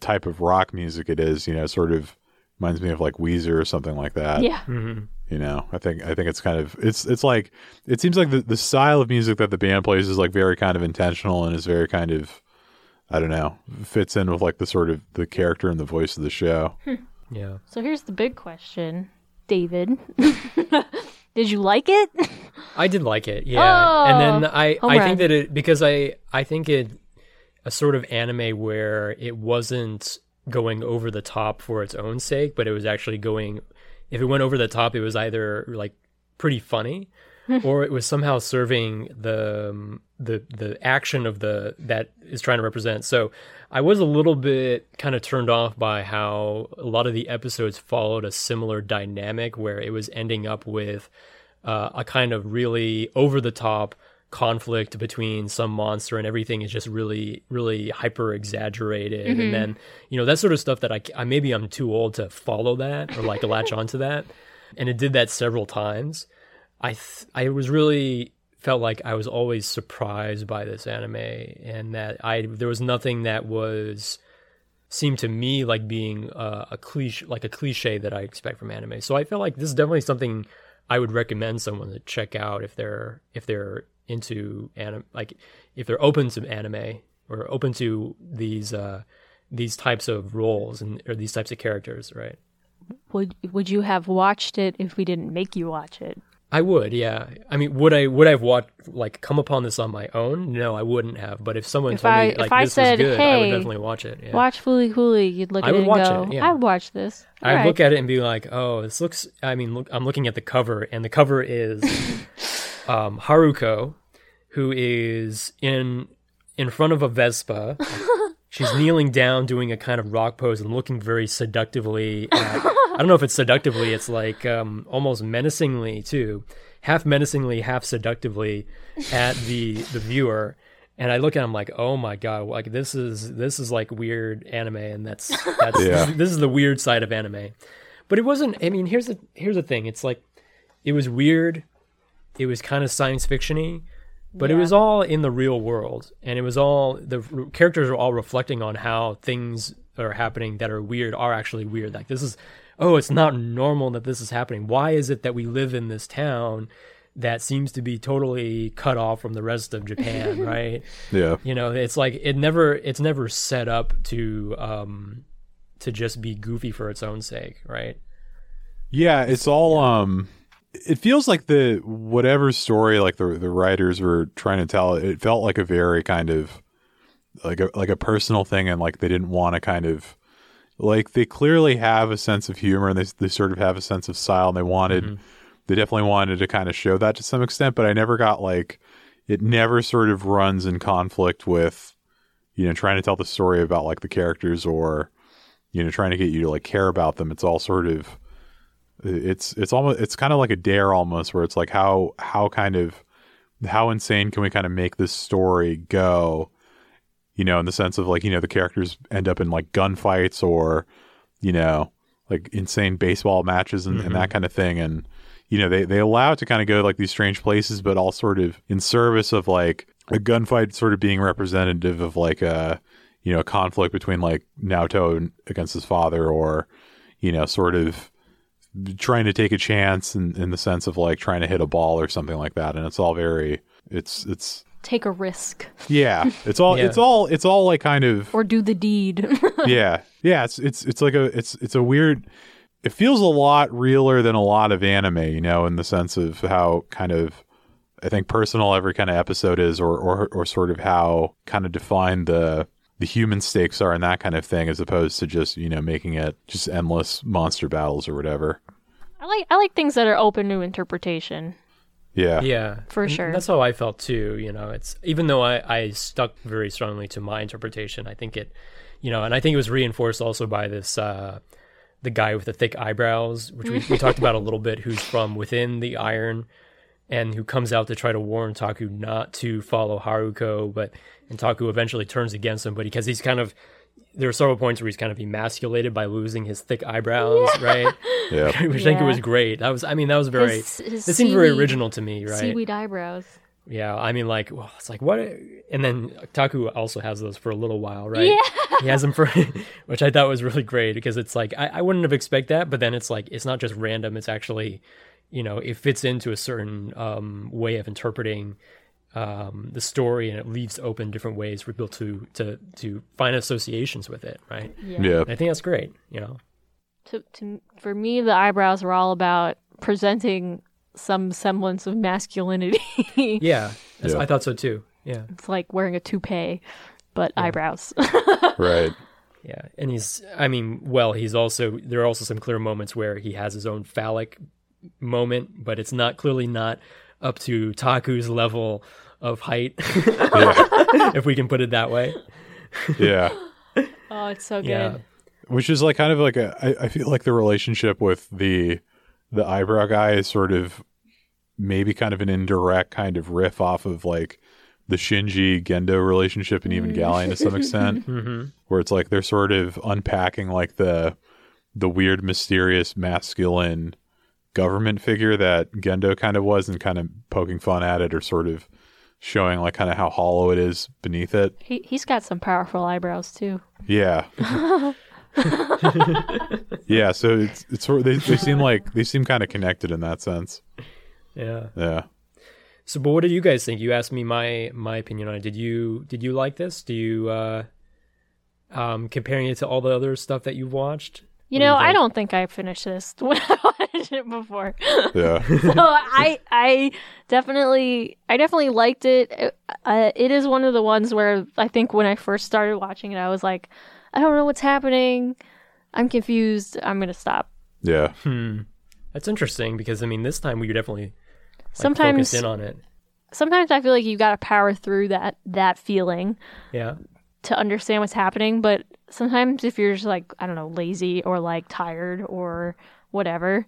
type of rock music it is, you know, sort of reminds me of like Weezer or something like that. yeah. Mhm. You know, I think I think it's kind of it's it's like it seems like the the style of music that the band plays is like very kind of intentional and is very kind of I don't know fits in with like the sort of the character and the voice of the show. Yeah. So here's the big question, David. Did you like it? I did like it, yeah. and Oh, then I, I run. think that it because I, I think it a sort of anime where it wasn't going over the top for its own sake, but it was actually going. If it went over the top, it was either like pretty funny, or it was somehow serving the um, the the action of the that is trying to represent. So I was a little bit kind of turned off by how a lot of the episodes followed a similar dynamic where it was ending up with uh, a kind of really over the top conflict between some monster and everything is just really really hyper exaggerated and then you know that sort of stuff that I, I maybe I'm too old to follow that or like latch onto that. And it did that several times. I th- I was really felt like I was always surprised by this anime and that I there was nothing that was seemed to me like being uh, a cliche like a cliche that I expect from anime. So I feel like this is definitely something I would recommend someone to check out if they're if they're into anime like if they're open to anime or open to these uh these types of roles and or these types of characters, right? would Would you have watched it if we didn't make you watch it? I would, yeah. I mean, would I would I've watched like come upon this on my own? No, I wouldn't have. But if someone If told I- me like I this said, was good, I would definitely watch it. Yeah. Watch Fooly Cooly. You'd look I at it would and watch go, it, yeah. I would watch this. I Alright. look at it and be like, "Oh, this looks." I mean, look, I'm looking at the cover, and the cover is um, Haruko, who is in in front of a Vespa. She's kneeling down, doing a kind of rock pose, and looking very seductively. At, I don't know if it's seductively; it's like um, almost menacingly too, half menacingly, half seductively at the the viewer. And I look at him like, oh my god, like this is this is like weird anime, and that's that's Yeah. this is the weird side of anime. But it wasn't. I mean, here's the here's the thing. It's like it was weird. It was kind of science fictiony, but it was all in the real world, and it was all the r- characters are all reflecting on how things are happening that are weird are actually weird. Like this is, oh, it's not normal that this is happening. Why is it that we live in this town that seems to be totally cut off from the rest of Japan, right? Yeah. you know it's like it never it's never set up to um to just be goofy for its own sake right Yeah, it's all um it feels like the whatever story like the the writers were trying to tell, it felt like a very kind of like a like a personal thing and like they didn't want to kind of like they clearly have a sense of humor and they they sort of have a sense of style and they wanted mm-hmm. they definitely wanted to kind of show that to some extent, but I never got like it never sort of runs in conflict with you know trying to tell the story about like the characters or you know trying to get you to like care about them. It's all sort of it's it's almost it's kind of like a dare almost where it's like how how kind of how insane can we kind of make this story go you know in the sense of like you know the characters end up in like gunfights or you know like insane baseball matches and, and that mm-hmm. kind of thing. And you know they they allow it to kind of go like these strange places but all sort of in service of like a gunfight sort of being representative of like a you know a conflict between like Naota against his father or you know sort of trying to take a chance in, in the sense of like trying to hit a ball or something like that. And it's all very it's it's Take a risk yeah it's all Yeah. it's all it's all like kind of or do the deed. yeah yeah it's it's it's like a it's it's a weird it feels a lot realer than a lot of anime you know in the sense of how kind of i think personal every kind of episode is or or or sort of how kind of defined the the human stakes are and that kind of thing as opposed to just you know making it just endless monster battles or whatever I like I like things that are open to interpretation. Yeah yeah For And sure. that's how i felt too you know it's even though i i stuck very strongly to my interpretation i think it you know and i think it was reinforced also by this uh the guy with the thick eyebrows which we, we talked about a little bit who's from within the iron and who comes out to try to warn Taku not to follow Haruko, but and Taku eventually turns against him, but because he's kind of there are several points where he's kind of emasculated by losing his thick eyebrows, right? yeah Which I think it Yeah. was great. That was I mean that was very His- his it seemed very original to me, right? Seaweed eyebrows. Yeah, I mean like well, it's like what and then Taku also has those for a little while, right? Yeah. He has them for which I thought was really great because it's like I, I wouldn't have expected that, but then it's like it's not just random, it's actually you know, it fits into a certain um, way of interpreting um, the story and it leaves open different ways for people to to to find associations with it, right? yeah And I think that's great, you know. To, to for me, the eyebrows are all about presenting some semblance of masculinity. Yeah, Yeah. I thought so too. Yeah. it's like wearing a toupee, but eyebrows. right Yeah, and he's I mean, well, he's also there are also some clear moments where he has his own phallic moment, but it's not clearly not up to Taku's level of height, yeah if we can put it that way. yeah oh, it's so good. Yeah. which is like kind of like a I, I feel like the relationship with the the eyebrow guy is sort of maybe kind of an indirect kind of riff off of like the Shinji Gendo relationship and Evangelion to some extent hmm where it's like they're sort of unpacking like the the weird mysterious masculine government figure that Gendo kind of was and kind of poking fun at it or sort of showing like kind of how hollow it is beneath it He he's got some powerful eyebrows too. yeah. yeah, so it's it's sort of, they they seem like they seem kind of connected in that sense. Yeah. Yeah. So, but what do you guys think? You asked me my my opinion on it. Did you did you like this? Do you uh um comparing it to all the other stuff that you've watched? You do you know, I don't think I finished this when I watched it before. Yeah. so I I definitely I definitely liked it. Uh, it is one of the ones where I think when I first started watching it, I was like, I don't know what's happening. I'm confused. I'm gonna stop. Yeah. Hmm. That's interesting because I mean, this time we definitely like, Sometimes, focused in on it. sometimes I feel like you got to power through that that feeling Yeah. to understand what's happening. But sometimes if you're just like I don't know, lazy or like tired or whatever,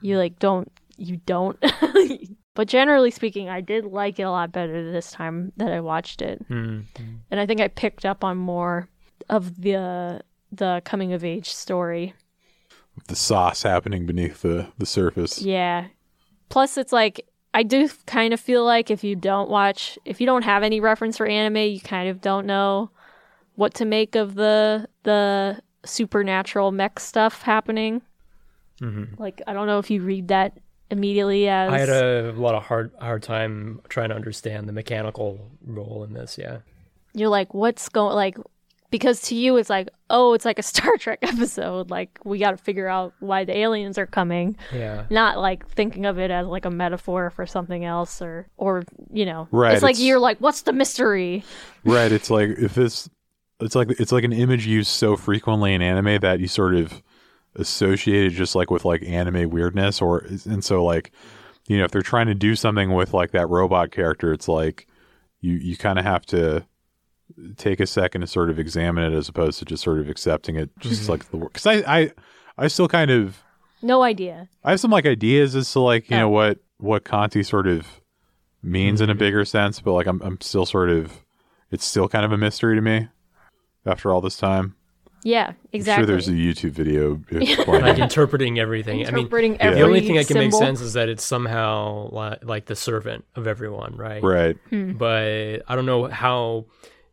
you like don't you don't. but generally speaking, I did like it a lot better this time that I watched it. Hmm. and I think I picked up on more of the the coming of age story. The sauce happening beneath the, the surface. Yeah. Plus, it's like I do kind of feel like if you don't watch, if you don't have any reference for anime, you kind of don't know what to make of the the supernatural mech stuff happening. Mhm. Like I don't know if you read that immediately as I had a lot of hard hard time trying to understand the mechanical role in this. Yeah. you're like, what's going like because to you it's like, oh, it's like a Star Trek episode. Like we got to figure out why the aliens are coming. Yeah. not like thinking of it as like a metaphor for something else or or you know Right, it's like it's- you're like what's the mystery Right. It's like if this, it's like it's like an image used so frequently in anime that you sort of associate it just like with like anime weirdness, or and so like you know if they're trying to do something with like that robot character, it's like you you kind of have to take a second to sort of examine it as opposed to just sort of accepting it just mm-hmm. like the because I I I still kind of no idea. I have some like ideas as to like you Oh. know what what Canti sort of means in a mm-hmm. bigger sense, but like I'm I'm still sort of it's still kind of a mystery to me after all this time. yeah exactly I'm sure there's a YouTube video like interpreting everything. I mean, interpreting Yeah. every the only thing that can make sense is that it's somehow li- like the servant of everyone, right? right. But I don't know how.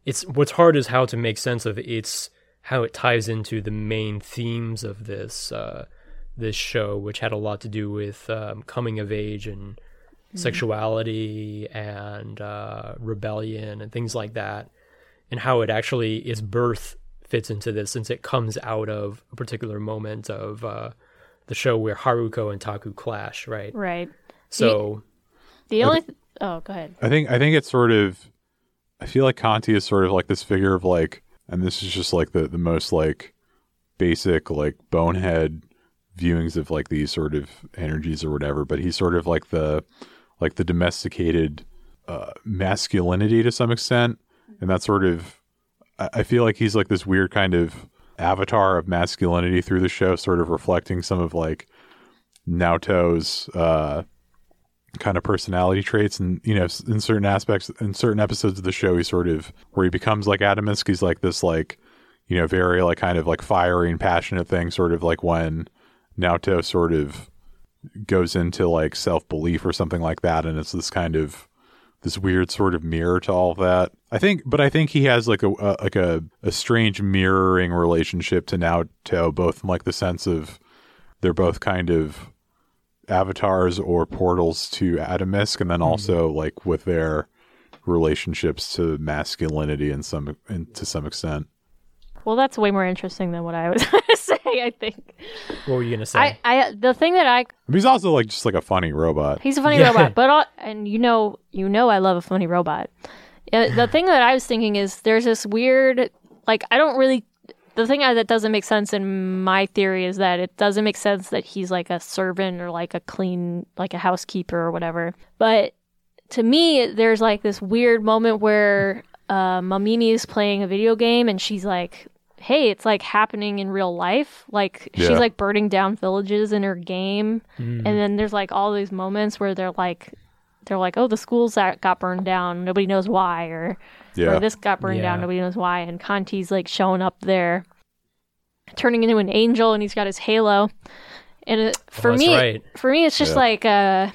It's what's hard is how to make sense of its how it ties into the main themes of this uh, this show, which had a lot to do with um, coming of age and sexuality and uh, rebellion and things like that, and how it actually its birth fits into this since it comes out of a particular moment of uh, the show where Haruko and Taku clash, right? right. So the only th- oh go ahead. I think I think it's sort of I feel like Canti is sort of like this figure of like and this is just like the the most like basic like bonehead viewings of like these sort of energies or whatever, but he's sort of like the like the domesticated uh, masculinity to some extent, and that sort of I, feel like he's like this weird kind of avatar of masculinity through the show, sort of reflecting some of like Naota's uh, kind of personality traits, and you know, in certain aspects, in certain episodes of the show, he sort of where he becomes like Adamisk, he's like this like you know very like kind of like fiery and passionate thing, sort of like when Naota sort of goes into like self belief or something like that, and it's this kind of this weird sort of mirror to all of that. I think, but I think he has like a, a like a, a strange mirroring relationship to now Naota, both in like the sense of they're both kind of avatars or portals to Adamisk, and then hmm. also like with their relationships to masculinity and some in, to some extent. Well that's way more interesting than what i was going to say i think what were you gonna say? i i the thing that i he's also like just like a funny robot. He's a funny Yeah. robot, but all, and you know, you know, I love a funny robot. Uh, the thing that I was thinking is there's this weird, like, I don't really. The thing that doesn't make sense in my theory is that it doesn't make sense that he's like a servant or like a clean, like a housekeeper or whatever. But to me, there's like this weird moment where uh, Mamimi is playing a video game and she's like, hey, it's like happening in real life. Like Yeah. she's like burning down villages in her game. And then there's like all these moments where they're like, they're like, oh, the schools that got burned down. Nobody knows why. Or, Yeah, or this got burned down. Nobody knows why. And Canti's like showing up there, turning into an angel, and he's got his halo. And it, for Oh, me, right. for me, it's just Yeah. like uh,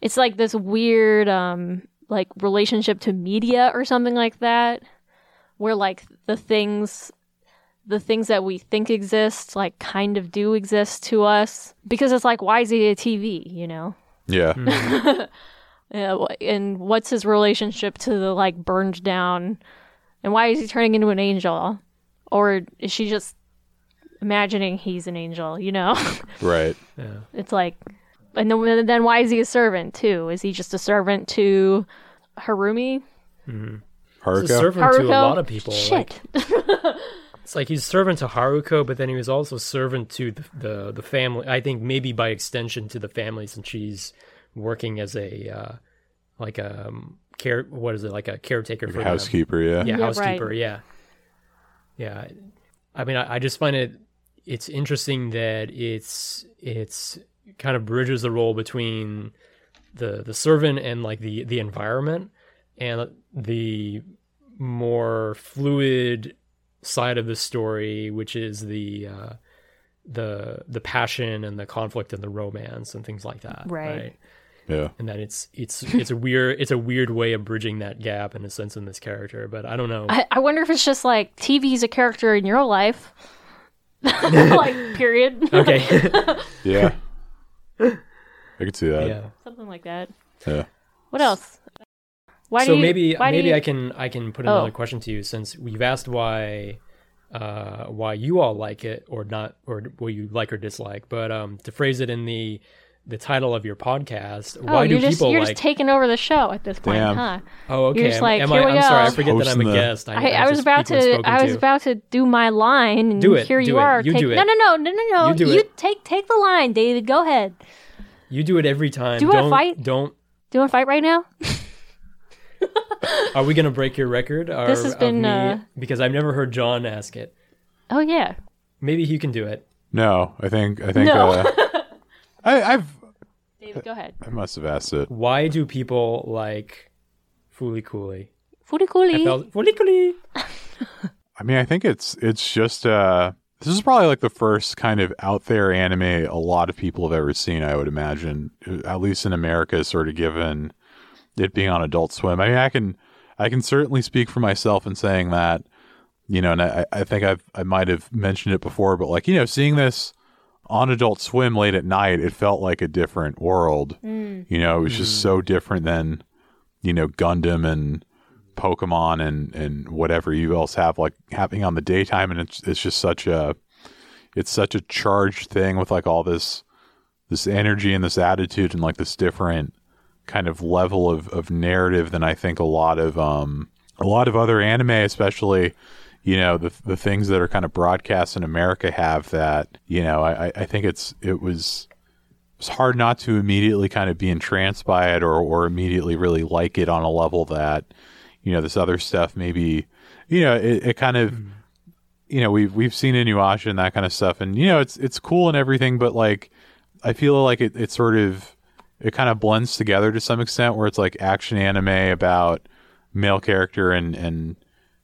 it's like this weird um like relationship to media or something like that, where like the things the things that we think exist like kind of do exist to us because it's like why is he a TV, you know? yeah, mm-hmm. Yeah, wh- and what's his relationship to the like burned down and why is he turning into an angel? Or is she just imagining he's an angel. You know, Right. Yeah. it's like, and then then why is he a servant too? Is he just a servant to Harumi? Mm-hmm. He's a Haruko. servant to a lot of people. Shit. Like, it's like he's servant to Haruko, but then he was also servant to the, the the family. I think maybe by extension to the family, since she's working as a uh, like a um, care. What is it? Like a caretaker for them. Housekeeper, yeah. Yeah, Yeah, housekeeper. right. Yeah, yeah. I mean, I, I just find it it's interesting that it's it's kind of bridges the role between the the servant and like the the environment and the more fluid side of the story, which is the uh, the the passion and the conflict and the romance and things like that. Right. Yeah. And that it's it's it's a weird it's a weird way of bridging that gap in a sense in this character, but I don't know. I, I wonder if it's just like TV's a character in your life. like period. okay. Yeah. I could see that. yeah. Something like that. Yeah. What else? Why so do you, maybe why do maybe you- I can I can put Oh. another question to you since you've asked why uh why you all like it or not or what you like or dislike, but um to phrase it in the the title of your podcast, Oh, why do you're just people you're like just taking over the show at this point, Damn. huh? Oh, okay. you're just am, like, am here I, we I'm sorry, I go. forget that I'm a the- guest. I, I, I I was about to I was to. about to do my line and Do it, here do you it, are. you take, do it. No no no no no no. You do it. take take the line, David. Go ahead. You do it every time. Do you wanna fight? don't Do you want to fight right now? are we gonna break your record? Or This has been, me- uh, because I've never heard John ask it. Oh yeah. Maybe he can do it. No, I think I think No. uh, I, I've David, go ahead. I must have asked it. Why do people like Fooly Cooly? Footy coolie. felt Fooly Cooly. I mean, I think it's it's just uh this is probably like the first kind of out there anime a lot of people have ever seen, I would imagine. At least in America, sort of given it being on Adult Swim. I mean I can I can certainly speak for myself in saying that, you know, and I, I think I've I might have mentioned it before, but like, you know, seeing this on Adult Swim late at night, it felt like a different world. Mm. You know, it was just so different than, you know, Gundam and Pokemon and and whatever you else have like happening on the daytime, and it's it's just such a it's such a charged thing with like all this this energy and this attitude and like this different kind of level of of narrative than I think a lot of um a lot of other anime, especially you know the the things that are kind of broadcast in America have that you know I I- think it's it was it's hard not to immediately kind of be entranced by it or or immediately really like it on a level that you know this other stuff maybe you know it, it kind of you know we've we've seen Inuyasha and that kind of stuff and you know it's it's cool and everything but like I feel like it, it sort of it kind of blends together to some extent where it's like action anime about male character and and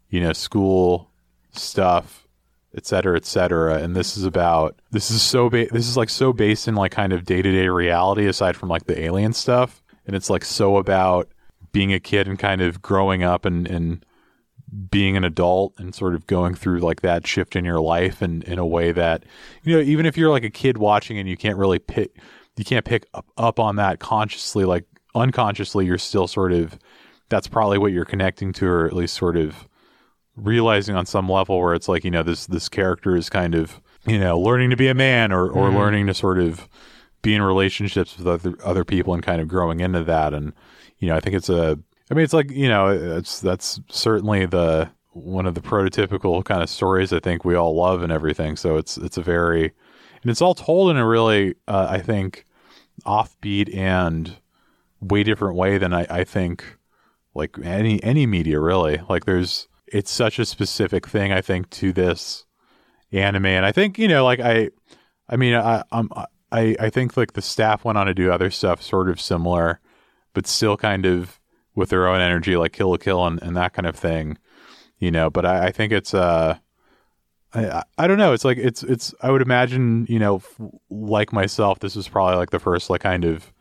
you know school stuff et cetera, et cetera. And this is about this is so ba- this is like so based in like kind of day to day reality aside from like the alien stuff, and it's like so about being a kid and kind of growing up and and being an adult and sort of going through like that shift in your life and in a way that you know even if you're like a kid watching and you can't really pick you can't pick up, up on that consciously like unconsciously you're still sort of that's probably what you're connecting to or at least sort of realizing on some level where it's like you know this this character is kind of you know learning to be a man or or learning to sort of be in relationships with other other people and kind of growing into that. And you know I think it's a I mean it's like you know it's that's certainly the one of the prototypical kind of stories I think we all love and everything. So it's it's a very and it's all told in a really uh, I think offbeat and way different way than I, I think like any any media really. Like there's it's such a specific thing i think to this anime. And i think you know like i i mean i i'm i i think like the staff went on to do other stuff sort of similar but still kind of with their own energy like Kill la Kill and, and that kind of thing you know. But i, I think it's uh I, I- I don't know. It's like it's it's. I would imagine you know, f- like myself, this was probably like the first like kind of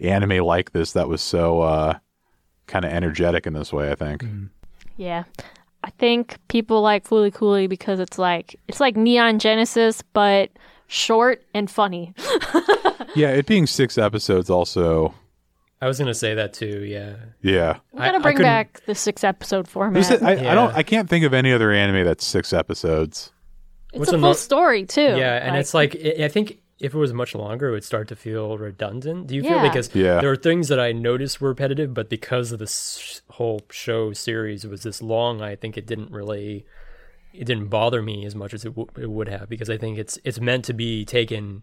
anime like this that was so uh kind of energetic in this way. I think. Yeah. I think people like Fooly Cooly because it's like it's like Neon Genesis but short and funny. Yeah, it being six episodes also. I was gonna say that too. Yeah. Yeah, We I- gotta I bring couldn't- back the six episode format. There's a- I, I don't. I can't think of any other anime that's six episodes. It's What's a a full no- story too. Yeah, and it's like I I think if it was much longer, it would start to feel redundant. Do you feel Yeah. because Yeah. there are things that I noticed were repetitive, but because of this whole show series was this long, I think it didn't really it didn't bother me as much as it, w- it would have because I think it's it's meant to be taken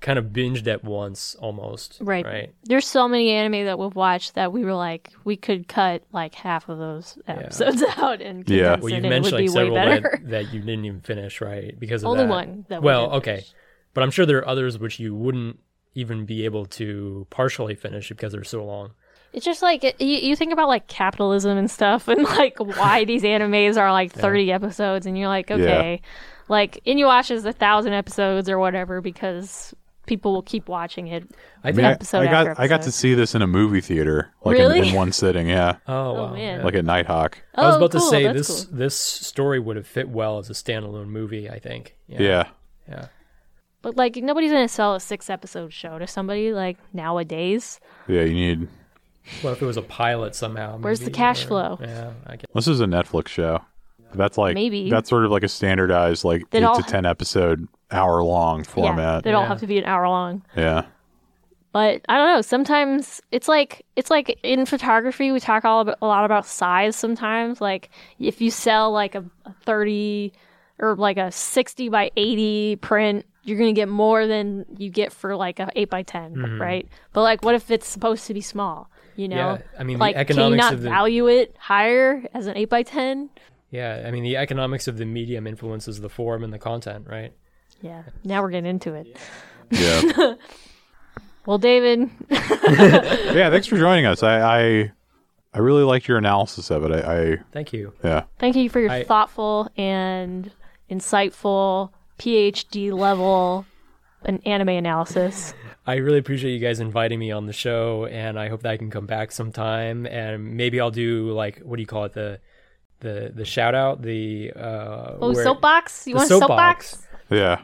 kind of binged at once almost. Right. Right. There's so many anime that we've watched that we were like, we could cut like half of those episodes out and Yeah. Well, you've and it would mentioned like several that, that you didn't even finish, right? Because of Only that. one that well, did okay, finish. but I'm sure there are others which you wouldn't even be able to partially finish because they're so long. It's just like it, you, you think about like capitalism and stuff, and like why these animes are like 30 episodes, and you're like, okay, like Inuyasha is a thousand episodes or whatever because people will keep watching it. I I mean, I, Episode I got after I got to see this in a movie theater, like in- Really? in, one sitting. Yeah, oh, wow. Oh, man. like at Nitehawk. Oh, I was Oh, about cool, to say that's this cool. this story would have fit well as a standalone movie. I think. Yeah. Yeah. But like nobody's gonna sell a six episode show to somebody like nowadays. yeah, You need. Well, if it was a pilot somehow. Where's the cash or- flow? Yeah, I guess. This is a Netflix show. That's like Maybe. that's sort of like a standardized like They'd eight all- to ten episode hour long Yeah, format. they don't Yeah. have to be an hour long. Yeah. But I don't know. Sometimes it's like it's like in photography we talk all about, a lot about size. Sometimes like if you sell like a, a thirty or like a sixty by eighty print, you're gonna get more than you get for like a eight by 10 Mm-hmm. right? But like, what if it's supposed to be small? You know, Yeah, I mean, the like can you not of the- value it higher as an eight by ten? Yeah, I mean, the economics of the medium influences the form and the content, right? Yeah. Now we're getting into it. Yeah. Well, David, yeah. Thanks for joining us. I I, I really liked your analysis of it. I, I Thank you. yeah. Thank you for your I- thoughtful and insightful PhD level an anime analysis. I really appreciate you guys inviting me on the show, and I hope that I can come back sometime. And maybe I'll do like what do you call it the the the shout out the uh, Oh, where- soapbox? You want soapbox. soapbox? Yeah.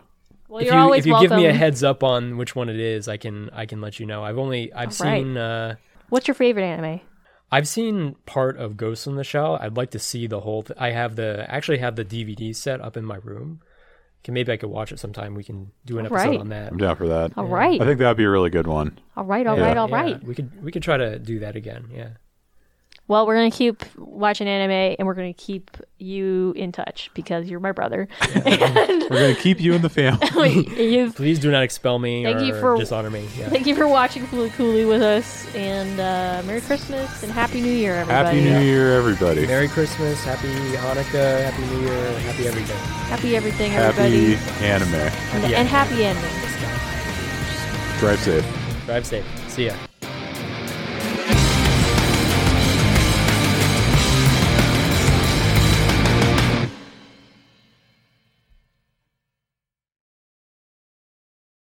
Well, if you're you always if you welcome. give me a heads up on which one it is, I can I can let you know. I've only I've All right. seen uh, What's your favorite anime? I've seen part of Ghost in the Shell. I'd like to see the whole. Th- I have the actually have the DVD set up in my room. Can maybe I could watch it sometime. We can do an All episode right. on that. I'm down for that. All right. I think that'd be a really good one. All right, all Yeah. right, all Yeah, right. We could we could try to do that again. Yeah. Well, we're going to keep watching anime and we're going to keep you in touch because you're my brother. and We're gonna keep you in the family. you've Please do not expel me Thank or you for- dishonor me. Yeah. Thank you for watching Fooly Cooly with us, and uh, Merry Christmas and Happy New Year, everybody. Happy New Year, everybody. Merry Christmas, Happy Hanukkah, Happy New Year, Happy everything. Happy everything, everybody. Happy anime. and, Happy and happy ending. Drive safe. Drive safe. See ya.